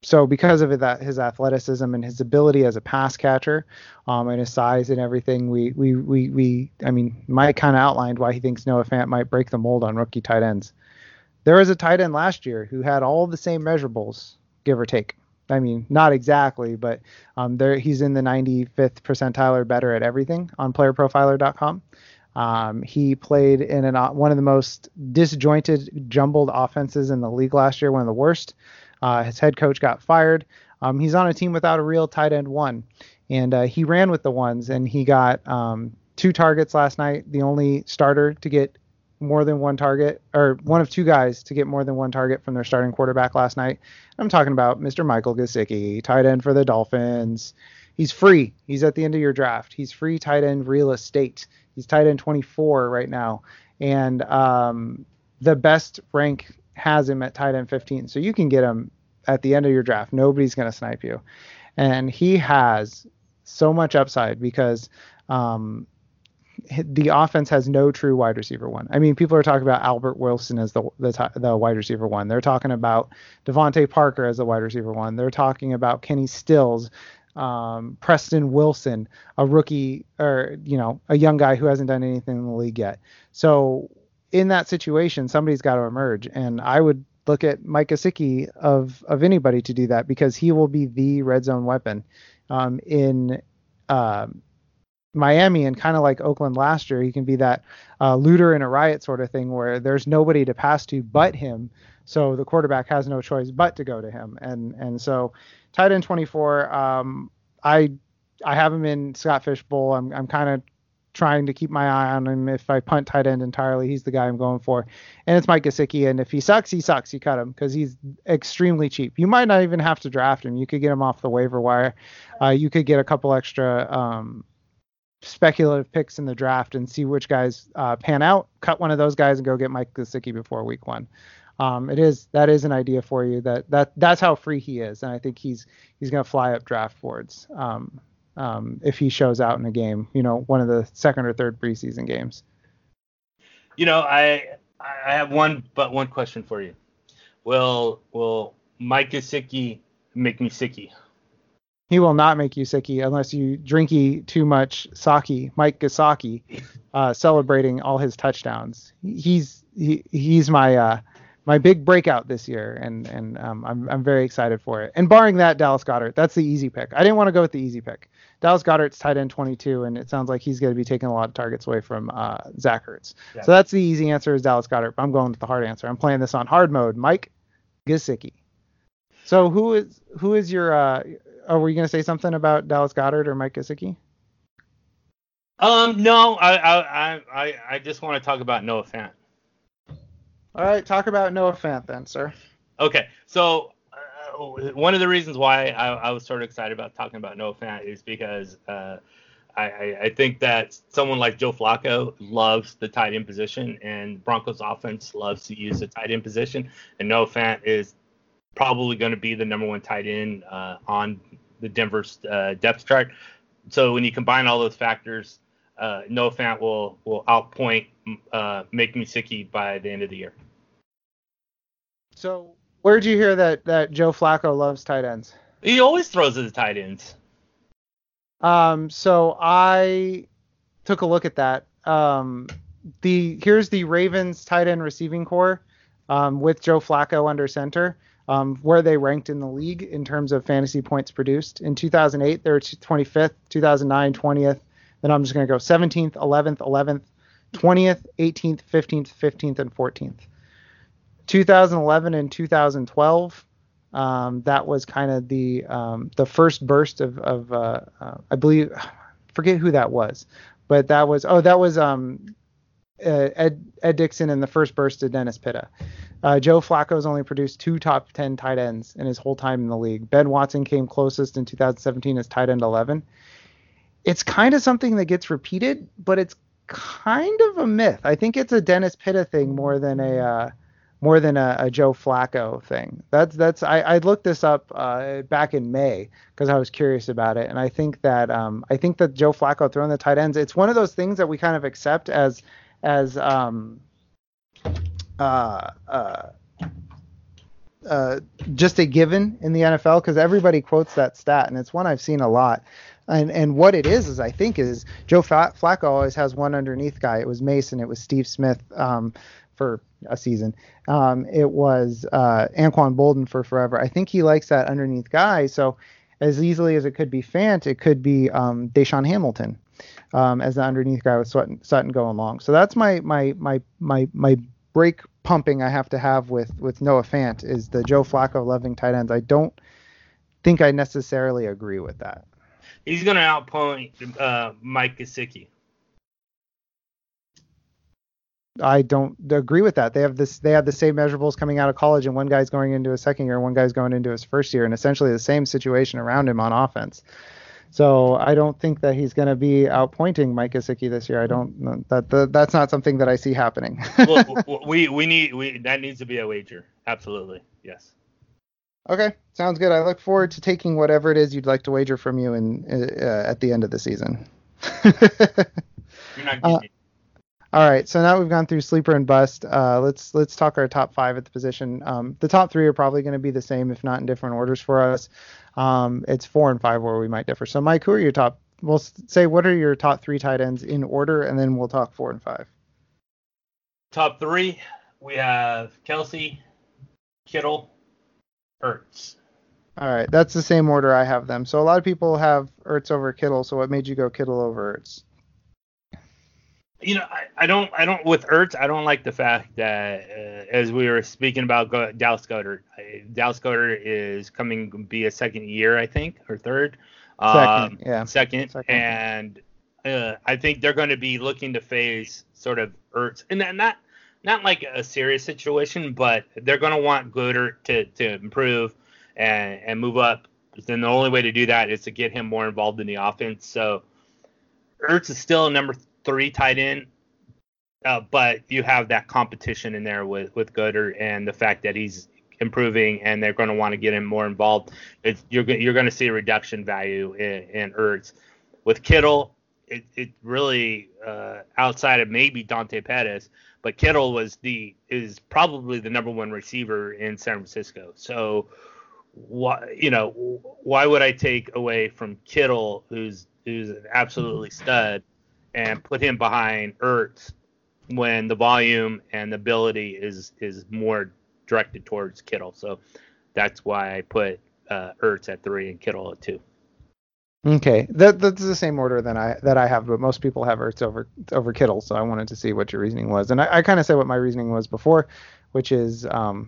so because of that his athleticism and his ability as a pass catcher, um, and his size and everything, we we we we I mean, Mike kind of outlined why he thinks Noah Fant might break the mold on rookie tight ends. There was a tight end last year who had all the same measurables, give or take. I mean, not exactly, but um, there he's in the 95th percentile or better at everything on PlayerProfiler.com. Um, he played in an, one of the most disjointed, jumbled offenses in the league last year, one of the worst. Uh, his head coach got fired. Um, he's on a team without a real tight end one, and uh, he ran with the ones, and he got um, two targets last night. The only starter to get more than one target, or one of two guys to get more than one target from their starting quarterback last night. I'm talking about Mr. Michael Gesicki, tight end for the Dolphins. He's free. He's at the end of your draft. He's free tight end real estate. He's tight end 24 right now, and um, the best rank has him at tight end 15. So you can get him at the end of your draft. Nobody's going to snipe you. And he has so much upside because um, the offense has no true wide receiver one. I mean, people are talking about Albert Wilson as the the, the wide receiver one. They're talking about DeVante Parker as the wide receiver one. They're talking about Kenny Stills, um, Preston Wilson, a rookie or you know a young guy who hasn't done anything in the league yet. So in that situation, somebody's got to emerge, and I would look at Mike Gesicki of of anybody to do that because he will be the red zone weapon um, in uh, Miami and kind of like Oakland last year. He can be that uh, looter in a riot sort of thing where there's nobody to pass to but him, so the quarterback has no choice but to go to him. And and so tight end 24, um, I I have him in Scott Fish Bowl. I'm I'm kind of trying to keep my eye on him. If I punt tight end entirely, he's the guy I'm going for. And it's Mike Gesicki. And if he sucks, he sucks. You cut him because he's extremely cheap. You might not even have to draft him. You could get him off the waiver wire. Uh, you could get a couple extra um, speculative picks in the draft and see which guys uh, pan out. Cut one of those guys and go get Mike Gesicki before week one. Um, it is that is an idea for you. That that that's how free he is, and I think he's he's going to fly up draft boards. Um, um, if he shows out in a game, you know, one of the second or third preseason games.
You know, I I have one but one question for you. Will will Mike Gesicki make me sicky?
He will not make you sicky unless you drinky too much sake. Mike Gesicki, uh, celebrating all his touchdowns. He's he, he's my uh, my big breakout this year, and and um, I'm I'm very excited for it. And barring that, Dallas Goedert, that's the easy pick. I didn't want to go with the easy pick. Dallas Goedert's tight end 22, and it sounds like he's going to be taking a lot of targets away from uh, Zach Ertz. Yeah. So that's the easy answer is Dallas Goedert. But I'm going with the hard answer. I'm playing this on hard mode. Mike Gesicki. So who is who is your? Uh, oh, were you going to say something about Dallas Goedert or Mike Gesicki?
Um, no, I I I I just want to talk about Noah Fant.
All right, talk about Noah Fant then, sir.
Okay, so one of the reasons why I, I, was sort of excited about talking about Noah Fant is because uh, I, I, think that someone like Joe Flacco loves the tight end position, and Broncos offense loves to use the tight end position, and Noah Fant is probably going to be the number one tight end uh, on the Denver's uh, depth chart. So when you combine all those factors, uh, Noah Fant will will outpoint uh, Make Me Sicky by the end of the year.
So Where'd you hear that that Joe Flacco loves tight ends?
He always throws his tight ends.
Um, so I took a look at that. Um, the here's the Ravens tight end receiving corps um, with Joe Flacco under center. Um, where they ranked in the league in terms of fantasy points produced. In 2008, they were 25th, 2009, 20th. Then I'm just going to go 17th, 11th, 11th, 20th, 18th, 15th, 15th, and 14th. 2011 and 2012. Um, that was kind of the um, the first burst of, of uh, uh, I believe forget who that was, but that was oh that was um, uh, Ed Ed Dickson in the first burst of Dennis Pitta. Uh, Joe Flacco's only produced two top 10 tight ends in his whole time in the league. Ben Watson came closest in 2017 as tight end 11. It's kind of something that gets repeated, but it's kind of a myth. I think it's a Dennis Pitta thing more than a uh, more than a, a, Joe Flacco thing. That's that's I, I looked this up uh, back in May because I was curious about it, and I think that um, I think that Joe Flacco throwing the tight ends, it's one of those things that we kind of accept as as um, uh, uh, uh, just a given in the NFL because everybody quotes that stat, and it's one I've seen a lot. And and what it is is I think is Joe Flacco always has one underneath guy. It was Mason. It was Steve Smith um, for a season. Um, it was uh, Anquan Boldin for forever. I think he likes that underneath guy. So as easily as it could be Fant, it could be um, DaeSean Hamilton um, as the underneath guy with Sutton, Sutton going long. So that's my my my my my break pumping I have to have with with Noah Fant is the Joe Flacco loving tight ends. I don't think I necessarily agree with that.
He's going to outpoint uh, Mike Gesicki.
I don't agree with that. They have this. They have the same measurables coming out of college, and one guy's going into his second year, one guy's going into his first year, and essentially the same situation around him on offense. So I don't think that he's going to be outpointing Mike Gesicki this year. I don't. That, that that's not something that I see happening.
well, we we need we that needs to be a wager. Absolutely, yes.
Okay, sounds good. I look forward to taking whatever it is you'd like to wager from you in uh, at the end of the season.
You're not uh,
all right, so now we've gone through sleeper and bust. Uh, let's let's talk our top five at the position. Um, the top three are probably going to be the same, if not in different orders for us. Um, it's four and five where we might differ. So, Mike, who are your top? We'll say what are your top three tight ends in order, and then we'll talk four and five.
Top three, we have Kelce, Kittle, Ertz.
All right, that's the same order I have them. So a lot of people have Ertz over Kittle. So what made you go Kittle over Ertz?
You know, I, I, don't, I don't with Ertz, I don't like the fact that uh, as we were speaking about Go, Dallas Goedert, Dallas Goedert is coming be a second year, I think, or third.
Second, um, yeah.
Second, second. and uh, I think they're going to be looking to phase sort of Ertz, and not not like a serious situation, but they're going to want Goedert to to improve and and move up. Then the only way to do that is to get him more involved in the offense. So Ertz is still number three tight end, uh, but you have that competition in there with with Goedert and the fact that he's improving and they're going to want to get him more involved. It's, you're you're going to see a reduction value in, in Ertz. With Kittle, it, it really uh, outside of maybe Dante Pettis, but Kittle was the is probably the number one receiver in San Francisco. So why you know why would I take away from Kittle, who's who's an absolutely stud, and put him behind Ertz when the volume and the ability is is more directed towards Kittle. So that's why I put uh, Ertz at three and Kittle at two.
Okay, that that's the same order that I that I have, but most people have Ertz over over Kittle. So I wanted to see what your reasoning was, and I, I kind of said what my reasoning was before, which is um,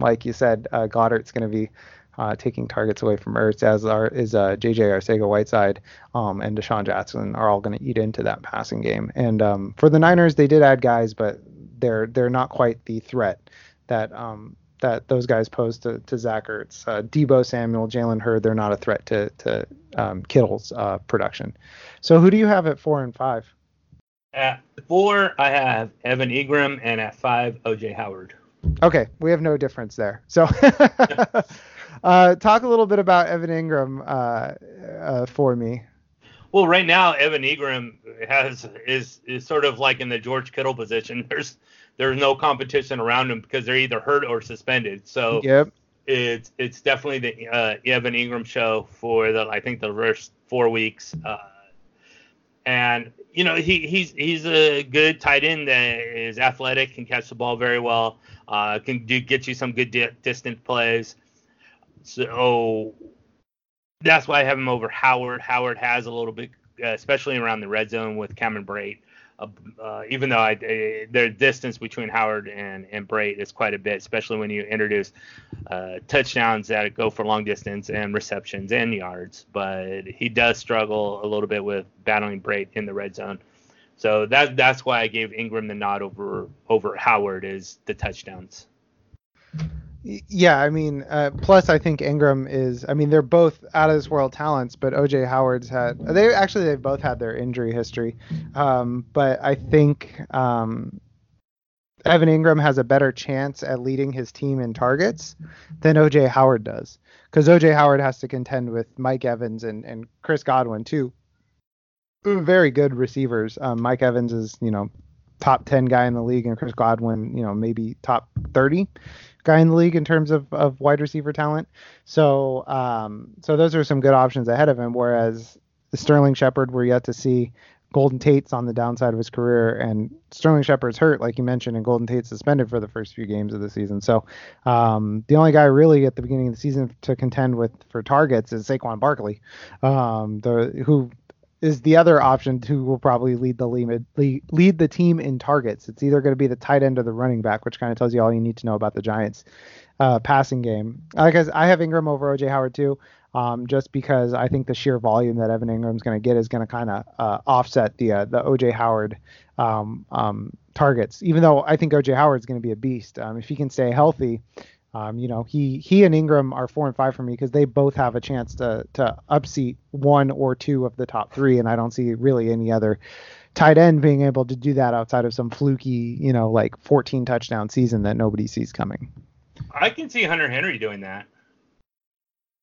like you said, uh, Goedert's going to be uh, taking targets away from Ertz, as are, is uh, J.J. Arcega-Whiteside um, and DeSean Jackson are all going to eat into that passing game. And um, for the Niners, they did add guys, but they're they're not quite the threat that um, that those guys pose to, to Zach Ertz. Uh, Deebo Samuel, Jalen Hurd, they're not a threat to to um, Kittle's uh, production. So who do you have at four and five?
At four, I have Evan Engram, and at five, OJ Howard.
Okay, we have no difference there. So Uh, talk a little bit about Evan Engram uh, uh, for me.
Well, right now Evan Engram has is is sort of like in the George Kittle position. There's there's no competition around him because they're either hurt or suspended. So
yep.
it's it's definitely the uh, Evan Engram show for the I think the first four weeks. Uh, and you know he he's he's a good tight end that is athletic, can catch the ball very well, uh, can do get you some good di- distant plays. So that's why I have him over Howard. Howard has a little bit, uh, especially around the red zone with Cameron Brate. Uh, uh, even though I, uh, the distance between Howard and, and Brate is quite a bit, especially when you introduce uh, touchdowns that go for long distance and receptions and yards. But he does struggle a little bit with battling Brate in the red zone. So that that's why I gave Engram the nod over over Howard is the touchdowns.
Yeah, I mean, uh, plus I think Engram is. I mean, they're both out of this world talents, but OJ Howard's had. They actually they've both had their injury history, um, but I think um, Evan Engram has a better chance at leading his team in targets than OJ Howard does, because OJ Howard has to contend with Mike Evans and and Chris Godwin too, very good receivers. Um, Mike Evans is you know top 10 guy in the league, and Chris Godwin, you know, maybe top 30 guy in the league in terms of, of wide receiver talent. So um, so those are some good options ahead of him. Whereas Sterling Shepard, we're yet to see. Golden Tate's on the downside of his career, and Sterling Shepard's hurt, like you mentioned, and Golden Tate's suspended for the first few games of the season. So um, the only guy really at the beginning of the season to contend with for targets is Saquon Barkley, um, the who is the other option who will probably lead the lead, lead the team in targets. It's either going to be the tight end or the running back, which kind of tells you all you need to know about the Giants' uh, passing game. Like I have Engram over OJ Howard too um, just because I think the sheer volume that Evan Engram's going to get is going to kind of uh, offset the uh, the OJ Howard um, um, targets. Even though I think OJ Howard's going to be a beast um, if he can stay healthy. Um, you know, he he and Engram are four and five for me because they both have a chance to to upseat one or two of the top three, and I don't see really any other tight end being able to do that outside of some fluky, you know, like 14 touchdown season that nobody sees coming.
I can see Hunter Henry doing that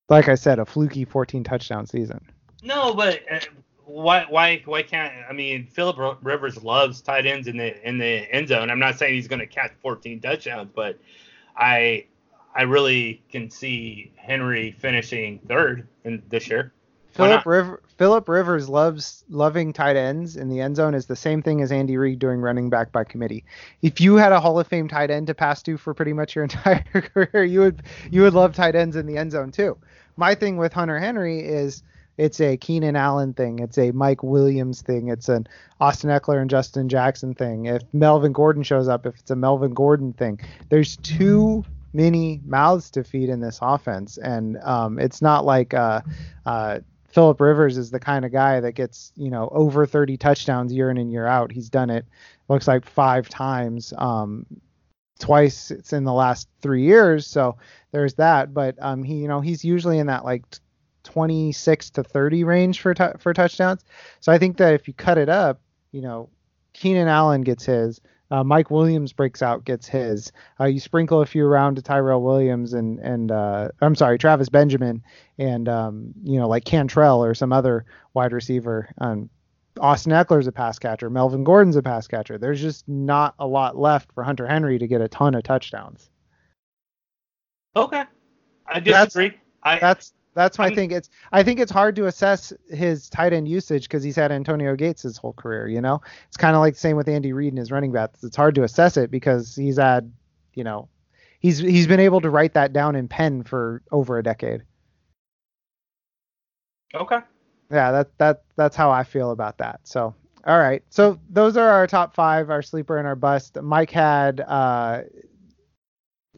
like I said, a fluky 14 touchdown season.
No, but uh, why why why can't I mean Philip Rivers loves tight ends in the in the end zone. I'm not saying he's going to catch 14 touchdowns, but I I really can see Henry finishing third in this year.
Philip River, Philip Rivers loves loving tight ends in the end zone is the same thing as Andy Reid doing running back by committee. If you had a Hall of Fame tight end to pass to for pretty much your entire career, you would you would love tight ends in the end zone too my thing with Hunter Henry is it's a Keenan Allen thing, it's a Mike Williams thing, it's an Austin Ekeler and Justin Jackson thing. If Melvin Gordon shows up, if it's a Melvin Gordon thing, there's too many mouths to feed in this offense, and um, it's not like uh, uh, Philip Rivers is the kind of guy that gets you know over 30 touchdowns year in and year out. He's done it looks like five times. Um, twice it's in the last three years so there's that but um he you know he's usually in that like 26 to 30 range for t- for touchdowns so i think that if you cut it up you know keenan allen gets his uh, Mike Williams breaks out, gets his. Uh, you sprinkle a few around to Tyrell Williams and and uh, I'm sorry, Travis Benjamin and um, you know like Cantrell or some other wide receiver. Um, Austin Ekeler's a pass catcher. Melvin Gordon's a pass catcher. There's just not a lot left for Hunter Henry to get a ton of touchdowns.
Okay, I disagree.
That's,
I,
that's that's my I'm, thing. It's I think it's hard to assess his tight end usage because he's had Antonio Gates his whole career. You know, it's kind of like the same with Andy Reid and his running backs. It's hard to assess it because he's had, you know, he's he's been able to write that down in pen for over a decade.
Okay
yeah, that that that's how I feel about that. So, all right. So those are our top five, our sleeper and our bust. Mike had uh,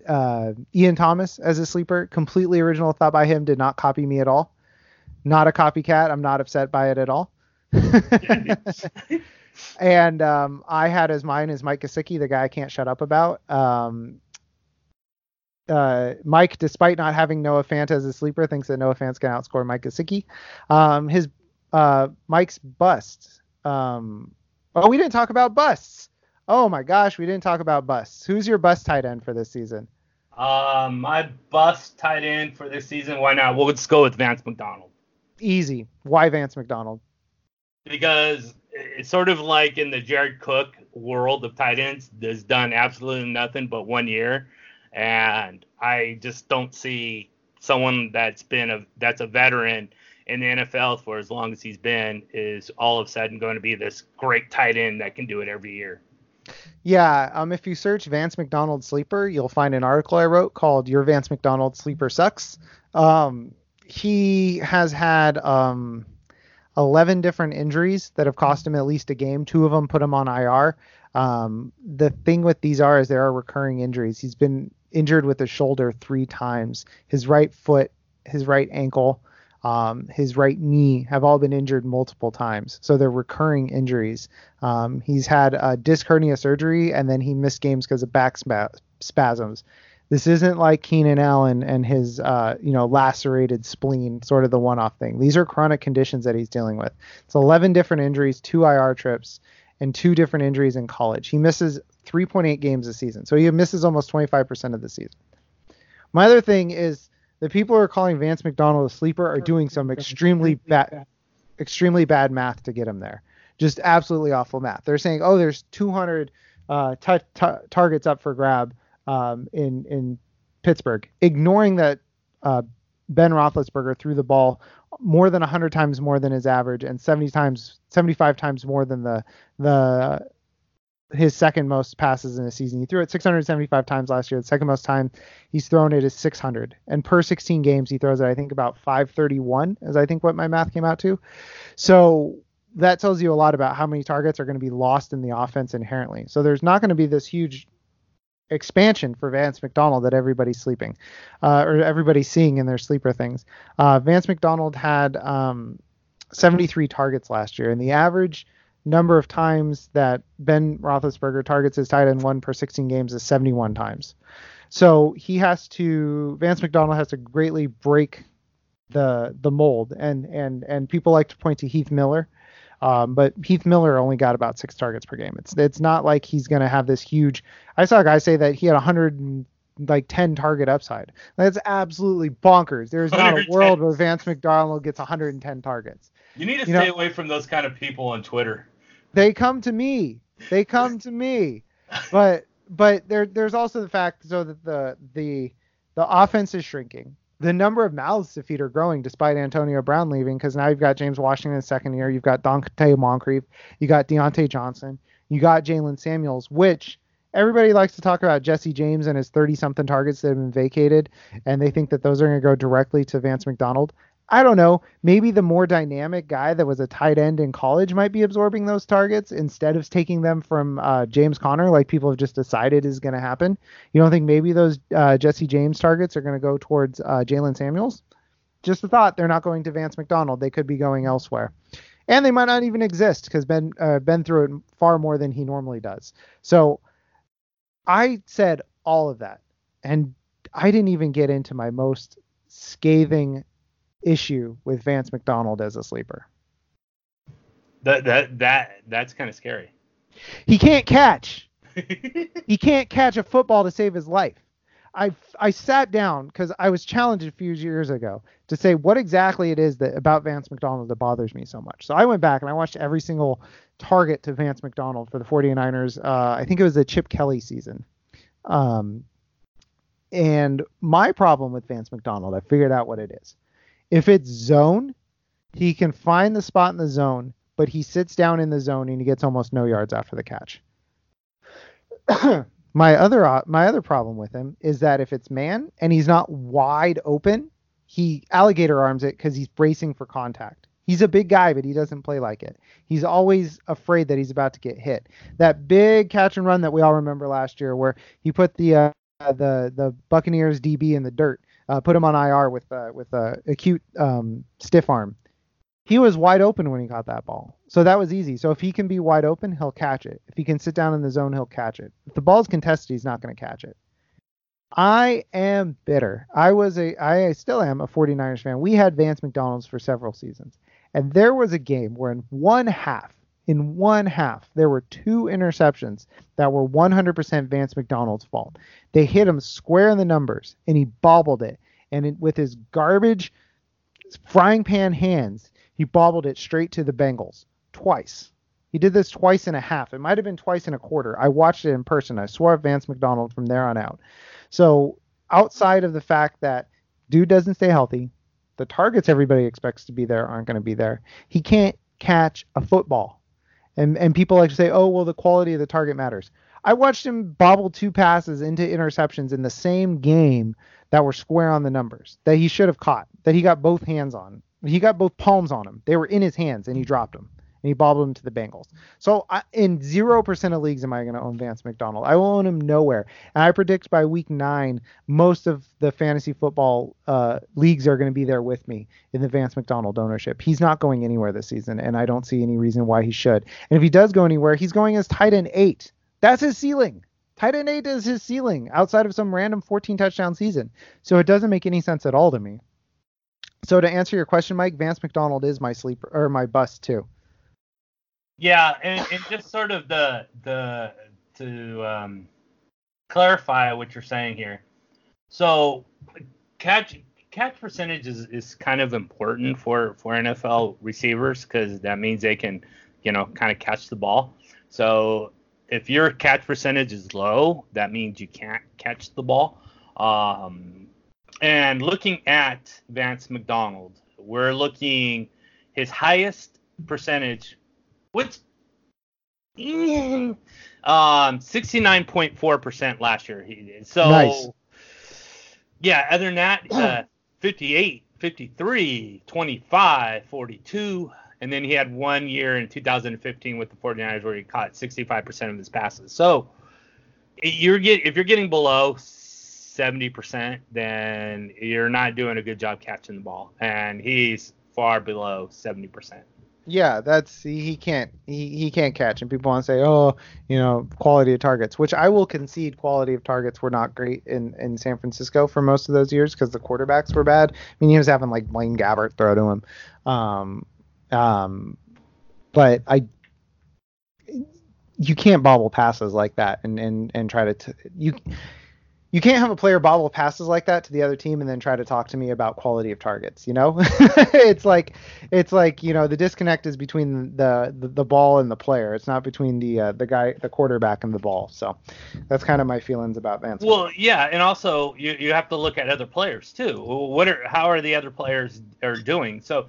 uh, Ian Thomas as a sleeper, completely original thought by him. Did not copy me at all. Not a copycat. I'm not upset by it at all. and um, I had as mine as Mike Gesicki, the guy I can't shut up about. Um, uh, Mike, despite not having Noah Fant as a sleeper, thinks that Noah Fant's going to outscore Mike Gesicki. Um, his uh, Mike's bust. Um, oh, we didn't talk about busts. Oh my gosh, we didn't talk about busts. Who's your bust tight end for this season?
Um, my bust tight end for this season. Why not? We'll just go with Vance McDonald.
Easy. Why Vance McDonald?
Because it's sort of like in the Jared Cook world of tight ends. Has done absolutely nothing but one year and I just don't see someone that's been a that's a veteran in the NFL for as long as he's been is all of a sudden going to be this great tight end that can do it every year.
Yeah, um, if you search Vance McDonald sleeper, you'll find an article I wrote called "Your Vance McDonald Sleeper Sucks." Um, he has had um, 11 different injuries that have cost him at least a game. Two of them put him on IR. Um, the thing with these are is there are recurring injuries. He's been injured with his shoulder three times. His right foot, his right ankle, um, his right knee have all been injured multiple times. So they're recurring injuries. Um, he's had a disc hernia surgery and then he missed games because of back spasms. This isn't like Keenan Allen and his, uh, you know, lacerated spleen, sort of the one-off thing. These are chronic conditions that he's dealing with. It's 11 different injuries, two IR trips, and two different injuries in college. He misses 3.8 games a season. So he misses almost 25% of the season. My other thing is the people who are calling Vance McDonald a sleeper are doing some extremely bad extremely bad math to get him there. Just absolutely awful math. They're saying, oh, there's 200 uh, t- t- targets up for grab um, in in Pittsburgh, ignoring that uh, Ben Roethlisberger threw the ball more than 100 times more than his average and 70 times 75 times more than the the his second most passes in a season. He threw it 675 times last year. The second most time he's thrown it is 600. And per 16 games, he throws it, I think, about 531, as I think what my math came out to. So that tells you a lot about how many targets are going to be lost in the offense inherently. So there's not going to be this huge expansion for Vance McDonald that everybody's sleeping uh, or everybody's seeing in their sleeper things. Uh, Vance McDonald had um, 73 targets last year, and the average number of times that Ben Roethlisberger targets his tight end one per 16 games is 71 times. So he has to Vance McDonald has to greatly break the the mold, and and and people like to point to Heath Miller. Um, but Heath Miller only got about six targets per game. It's it's not like he's going to have this huge. I saw a guy say that he had 100 like 10 target upside. That's absolutely bonkers. There's not a world where Vance McDonald gets 110 targets.
You need to you stay know, away from those kind of people on Twitter.
They come to me. They come to me. But but there there's also the fact so that the the the offense is shrinking the number of mouths to feed are growing despite Antonio Brown leaving because now you've got James Washington in second year, you've got Donte Moncrief, you got Diontae Johnson, you got Jaylen Samuels, which everybody likes to talk about Jesse James and his 30 something targets that have been vacated, and they think that those are going to go directly to Vance McDonald. I don't know. Maybe the more dynamic guy that was a tight end in college might be absorbing those targets instead of taking them from uh, James Conner, like people have just decided is going to happen. You don't think maybe those uh, Jesse James targets are going to go towards uh, Jaylen Samuels? Just a thought. They're not going to Vance McDonald. They could be going elsewhere, and they might not even exist because Ben uh, Ben threw it far more than he normally does. So I said all of that, and I didn't even get into my most scathing issue with Vance McDonald as a sleeper.
That that that that's kind of scary.
He can't catch. he can't catch a football to save his life. I I sat down because I was challenged a few years ago to say what exactly it is that about Vance McDonald that bothers me so much. So I went back and I watched every single target to Vance McDonald for the 49ers. Uh, I think it was the Chip Kelly season. Um, and my problem with Vance McDonald, I figured out what it is. If it's zone, he can find the spot in the zone, but he sits down in the zone and he gets almost no yards after the catch. my other uh, my other problem with him is that if it's man and he's not wide open, he alligator arms it because he's bracing for contact. He's a big guy, but he doesn't play like it. He's always afraid that he's about to get hit. That big catch and run that we all remember last year, where he put the uh, the the Buccaneers DB in the dirt put him on IR with uh, with a acute um, stiff arm. He was wide open when he caught that ball, so that was easy. So if he can be wide open, he'll catch it. If he can sit down in the zone, he'll catch it. If the ball's contested, he's not going to catch it. I am bitter. I was a I still am a 49ers fan. We had Vance McDonald's for several seasons. And there was a game where in one half in one half, there were two interceptions that were 100% Vance McDonald's fault. They hit him square in the numbers, and he bobbled it. And it, with his garbage frying pan hands, he bobbled it straight to the Bengals twice. He did this twice and a half. It might have been twice and a quarter. I watched it in person. I swore at Vance McDonald from there on out. So outside of the fact that dude doesn't stay healthy, the targets everybody expects to be there aren't going to be there. He can't catch a football. And and people like to say, oh well, the quality of the target matters. I watched him bobble two passes into interceptions in the same game that were square on the numbers that he should have caught, that he got both hands on. He got both palms on them. They were in his hands and he dropped them and he bobbled him to the Bengals. So I, in zero percent of leagues am I going to own Vance McDonald. I will own him nowhere. And I predict by week nine, most of the fantasy football uh, leagues are going to be there with me in the Vance McDonald ownership. He's not going anywhere this season, and I don't see any reason why he should. And if he does go anywhere, he's going as tight end eight. That's his ceiling. Tight end eight is his ceiling outside of some random 14 touchdown season. So it doesn't make any sense at all to me. So to answer your question, Mike, Vance McDonald is my sleeper or my bust too.
Yeah, and, and just sort of the the to um, clarify what you're saying here. So catch catch percentage is, is kind of important for for NFL receivers because that means they can you know, kind of catch the ball. So if your catch percentage is low, that means you can't catch the ball. Um, and looking at Vance McDonald, we're looking his highest percentage, which um 69.4% last year he did. So
Nice.
yeah, other than that, uh, 58, 53, 25, 42, and then he had one year in 2015 with the 49ers where he caught 65% of his passes. So you're get if you're getting below 70%, then you're not doing a good job catching the ball, and he's far below 70%.
Yeah, that's he, he can't he, he can't catch, and people want to say, oh, you know, quality of targets, which I will concede quality of targets were not great in in San Francisco for most of those years because the quarterbacks were bad. I mean, he was having like Blaine Gabbert throw to him, um, um, but I you can't bobble passes like that and and and try to t- you you can't have a player bobble passes like that to the other team and then try to talk to me about quality of targets you know? It's like it's like you know the disconnect is between the the, the ball and the player. It's not between the uh, the guy the quarterback and the ball. So that's kind of my feelings about Vance.
Well, yeah, and also you, you have to look at other players too. What are how are the other players are doing? So,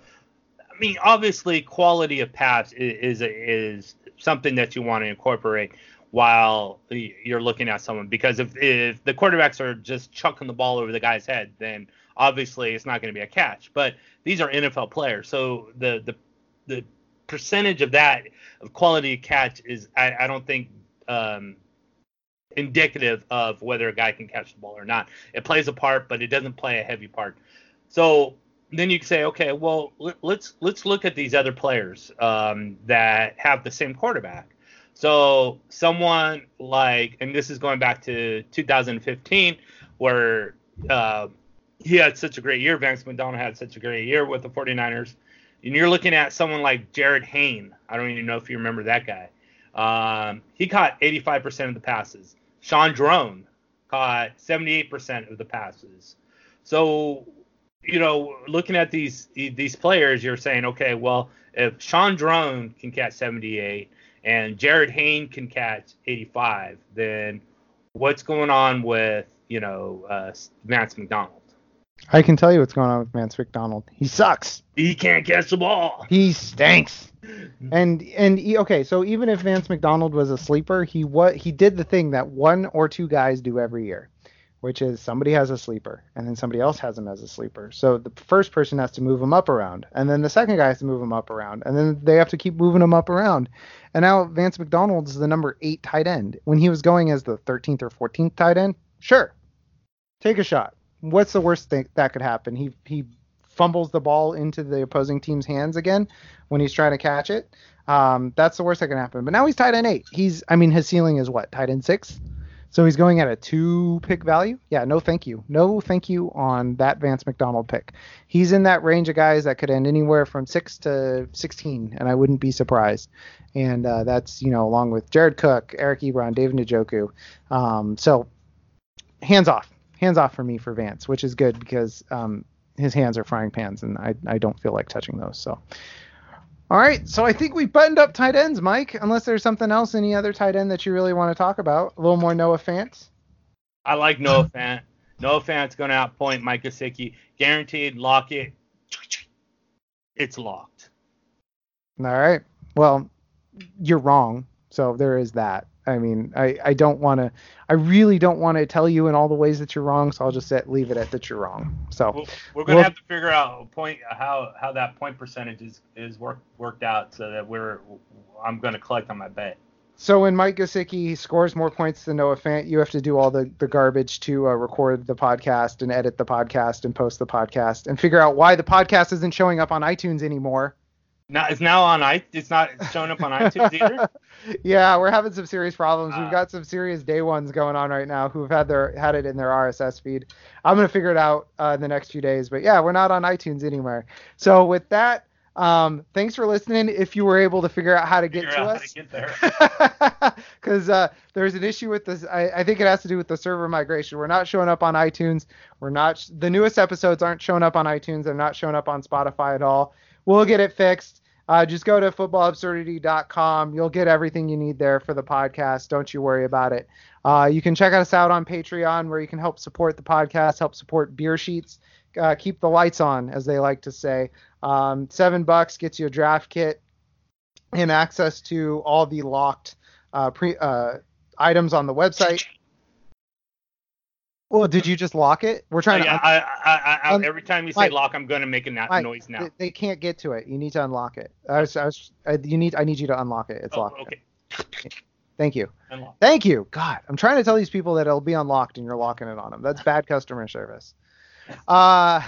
I mean, obviously, quality of pass is is, is something that you want to incorporate while you're looking at someone because if if the quarterbacks are just chucking the ball over the guy's head, then obviously it's not going to be a catch. But these are NFL players, so the the the percentage of that of quality catch is I, I don't think um, indicative of whether a guy can catch the ball or not. It plays a part, but it doesn't play a heavy part. So then you can say, okay, well let, let's let's look at these other players um, that have the same quarterback. So someone like, and this is going back to 2015, where uh, he had such a great year. Vance McDonald had such a great year with the 49ers. And you're looking at someone like Jarryd Hayne. I don't even know if you remember that guy. Um, he caught 85% of the passes. Shaun Draughn caught 78% of the passes. So, you know, looking at these these players, you're saying, okay, well, if Shaun Draughn can catch 78 and Jarryd Hayne can catch 85, then what's going on with you know uh, Vance McDonald?
I can tell you what's going on with Vance McDonald. He sucks.
He can't catch the ball.
He stinks. And and he, okay, so even if Vance McDonald was a sleeper, he what he did the thing that one or two guys do every year, which is somebody has a sleeper and then somebody else has him as a sleeper. So the first person has to move him up around, and then the second guy has to move him up around, and then they have to keep moving him up around. And now Vance McDonald is the number eight tight end. When he was going as the 13th or 14th tight end, sure, take a shot. What's the worst thing that could happen? He he fumbles the ball into the opposing team's hands again when he's trying to catch it. Um, that's the worst that can happen. But now he's tight end eight. He's, I mean, his ceiling is what tight end six. So he's going at a two pick value. Yeah, no thank you. No thank you on that Vance McDonald pick. He's in that range of guys that could end anywhere from six to 16, and I wouldn't be surprised. And uh, that's, you know, along with Jared Cook, Eric Ebron, David Njoku. Um, so hands off. Hands off for me for Vance, which is good because um, his hands are frying pans, and I, I don't feel like touching those. So, all right. So I think we buttoned up tight ends, Mike. Unless there's something else, any other tight end that you really want to talk about? A little more Noah Fant.
I like Noah Fant. Noah Fant's going to outpoint Mike Gesicki. Guaranteed, lock it. It's locked.
All right. Well, you're wrong. So there is that. I mean, I, I don't want to, I really don't want to tell you in all the ways that you're wrong. So I'll just set, leave it at that you're wrong. So
We're, we're going to
Well-
have to figure out a point how how that point percentage is is worked worked out so that we're I'm going to collect on my bet.
So when Mike Gesicki scores more points than Noah Fant, you have to do all the, the garbage to uh, record the podcast and edit the podcast and post the podcast and figure out why the podcast isn't showing up on iTunes anymore.
Now it's now on i it's not showing up on iTunes either.
yeah, we're having some serious problems. We've
Ah.
got some serious day ones going on right now who've had their had it in their RSS feed. I'm gonna figure it out uh, in the next few days. But yeah, we're not on iTunes anywhere. So with that, um, thanks for listening. If you were able to figure out how to get to us.
how to get there.
because uh, there's an issue with this. I, I think it has to do with the server migration. We're not showing up on iTunes. We're not. The newest episodes aren't showing up on iTunes. They're not showing up on Spotify at all. We'll get it fixed. uh, just go to footballabsurdity.com. You'll get everything you need there for the podcast. Don't you worry about it. Uh, you can check us out on Patreon, where you can help support the podcast, help support Beer Sheets, uh, keep the lights on, as they like to say. Um, seven bucks gets you a draft kit and access to all the locked uh, pre uh, items on the website. Well, did you just lock it? We're trying
Uh, yeah,
to.
I, I, I,
un-
every time you say
Mike,
lock, I'm gonna make a na-
Mike,
noise now.
They, they can't get to it. You need to unlock it. I was, I was, I, you need, I need you to unlock it. It's
Oh,
locked.
okay.
Thank you.
Unlock.
Thank you. God, I'm trying to tell these people that it'll be unlocked and you're locking it on them. That's bad customer service. Uh,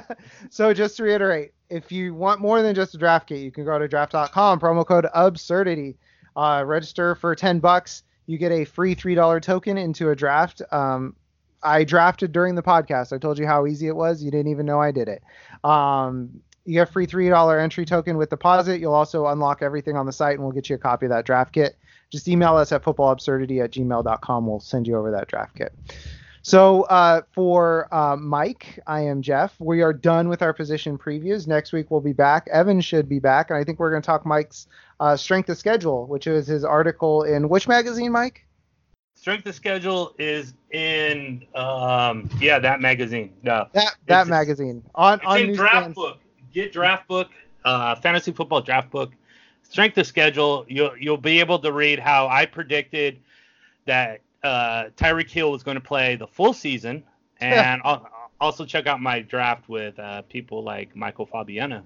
so just to reiterate, if you want more than just a draft kit, you can go to draft.com, promo code absurdity. Uh, register for 10 bucks. You get a free $3 token into a draft. Um, I drafted during the podcast. I told you how easy it was. You didn't even know I did it. Um, you get free $3 entry token with deposit. You'll also unlock everything on the site and we'll get you a copy of that draft kit just email us at footballabsurdity at gmail.com. We'll send you over that draft kit. So uh, for uh, Mike, I am Jeff. We are done with our position previews. Next week we'll be back. Evan should be back, and I think we're going to talk Mike's uh, strength of schedule, which is his article in which magazine, Mike?
Strength of schedule is in um yeah that magazine. No,
That that
It's-
magazine on on
in draft
newsstands.
book. Get draft book, uh, fantasy football draft book. Strength of schedule. You'll you'll be able to read how I predicted that uh, Tyreek Hill was going to play the full season, and al- also check out my draft with uh, people like Michael Fabiano.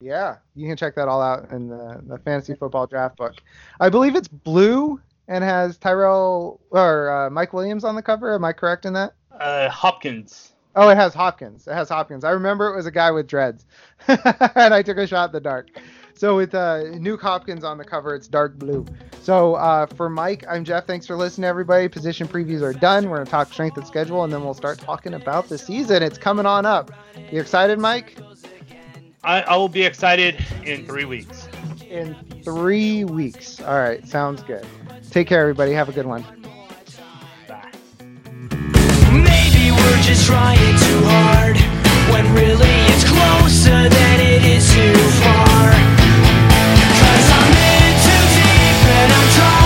Yeah, you can check that all out in the, the fantasy football draft book. I believe it's blue and has Tyrell or uh, Mike Williams on the cover. Am I correct in that?
Uh, Hopkins.
Oh, it has Hopkins. It has Hopkins. I remember it was a guy with dreads, and I took a shot in the dark. So with uh, Nuke Hopkins on the cover, it's dark blue. So uh, for Mike, I'm Jeff. Thanks for listening, everybody. Position previews are done. We're gonna talk strength and schedule, and then we'll start talking about the season. It's coming on up. You excited, Mike?
I, I will be excited in three weeks
in three weeks. All right, sounds good. Take care, everybody. Have a good one.
Bye.
Maybe we're just trying too hard when really it's closer than it is too far. Cause I'm in too deep and I'm trying.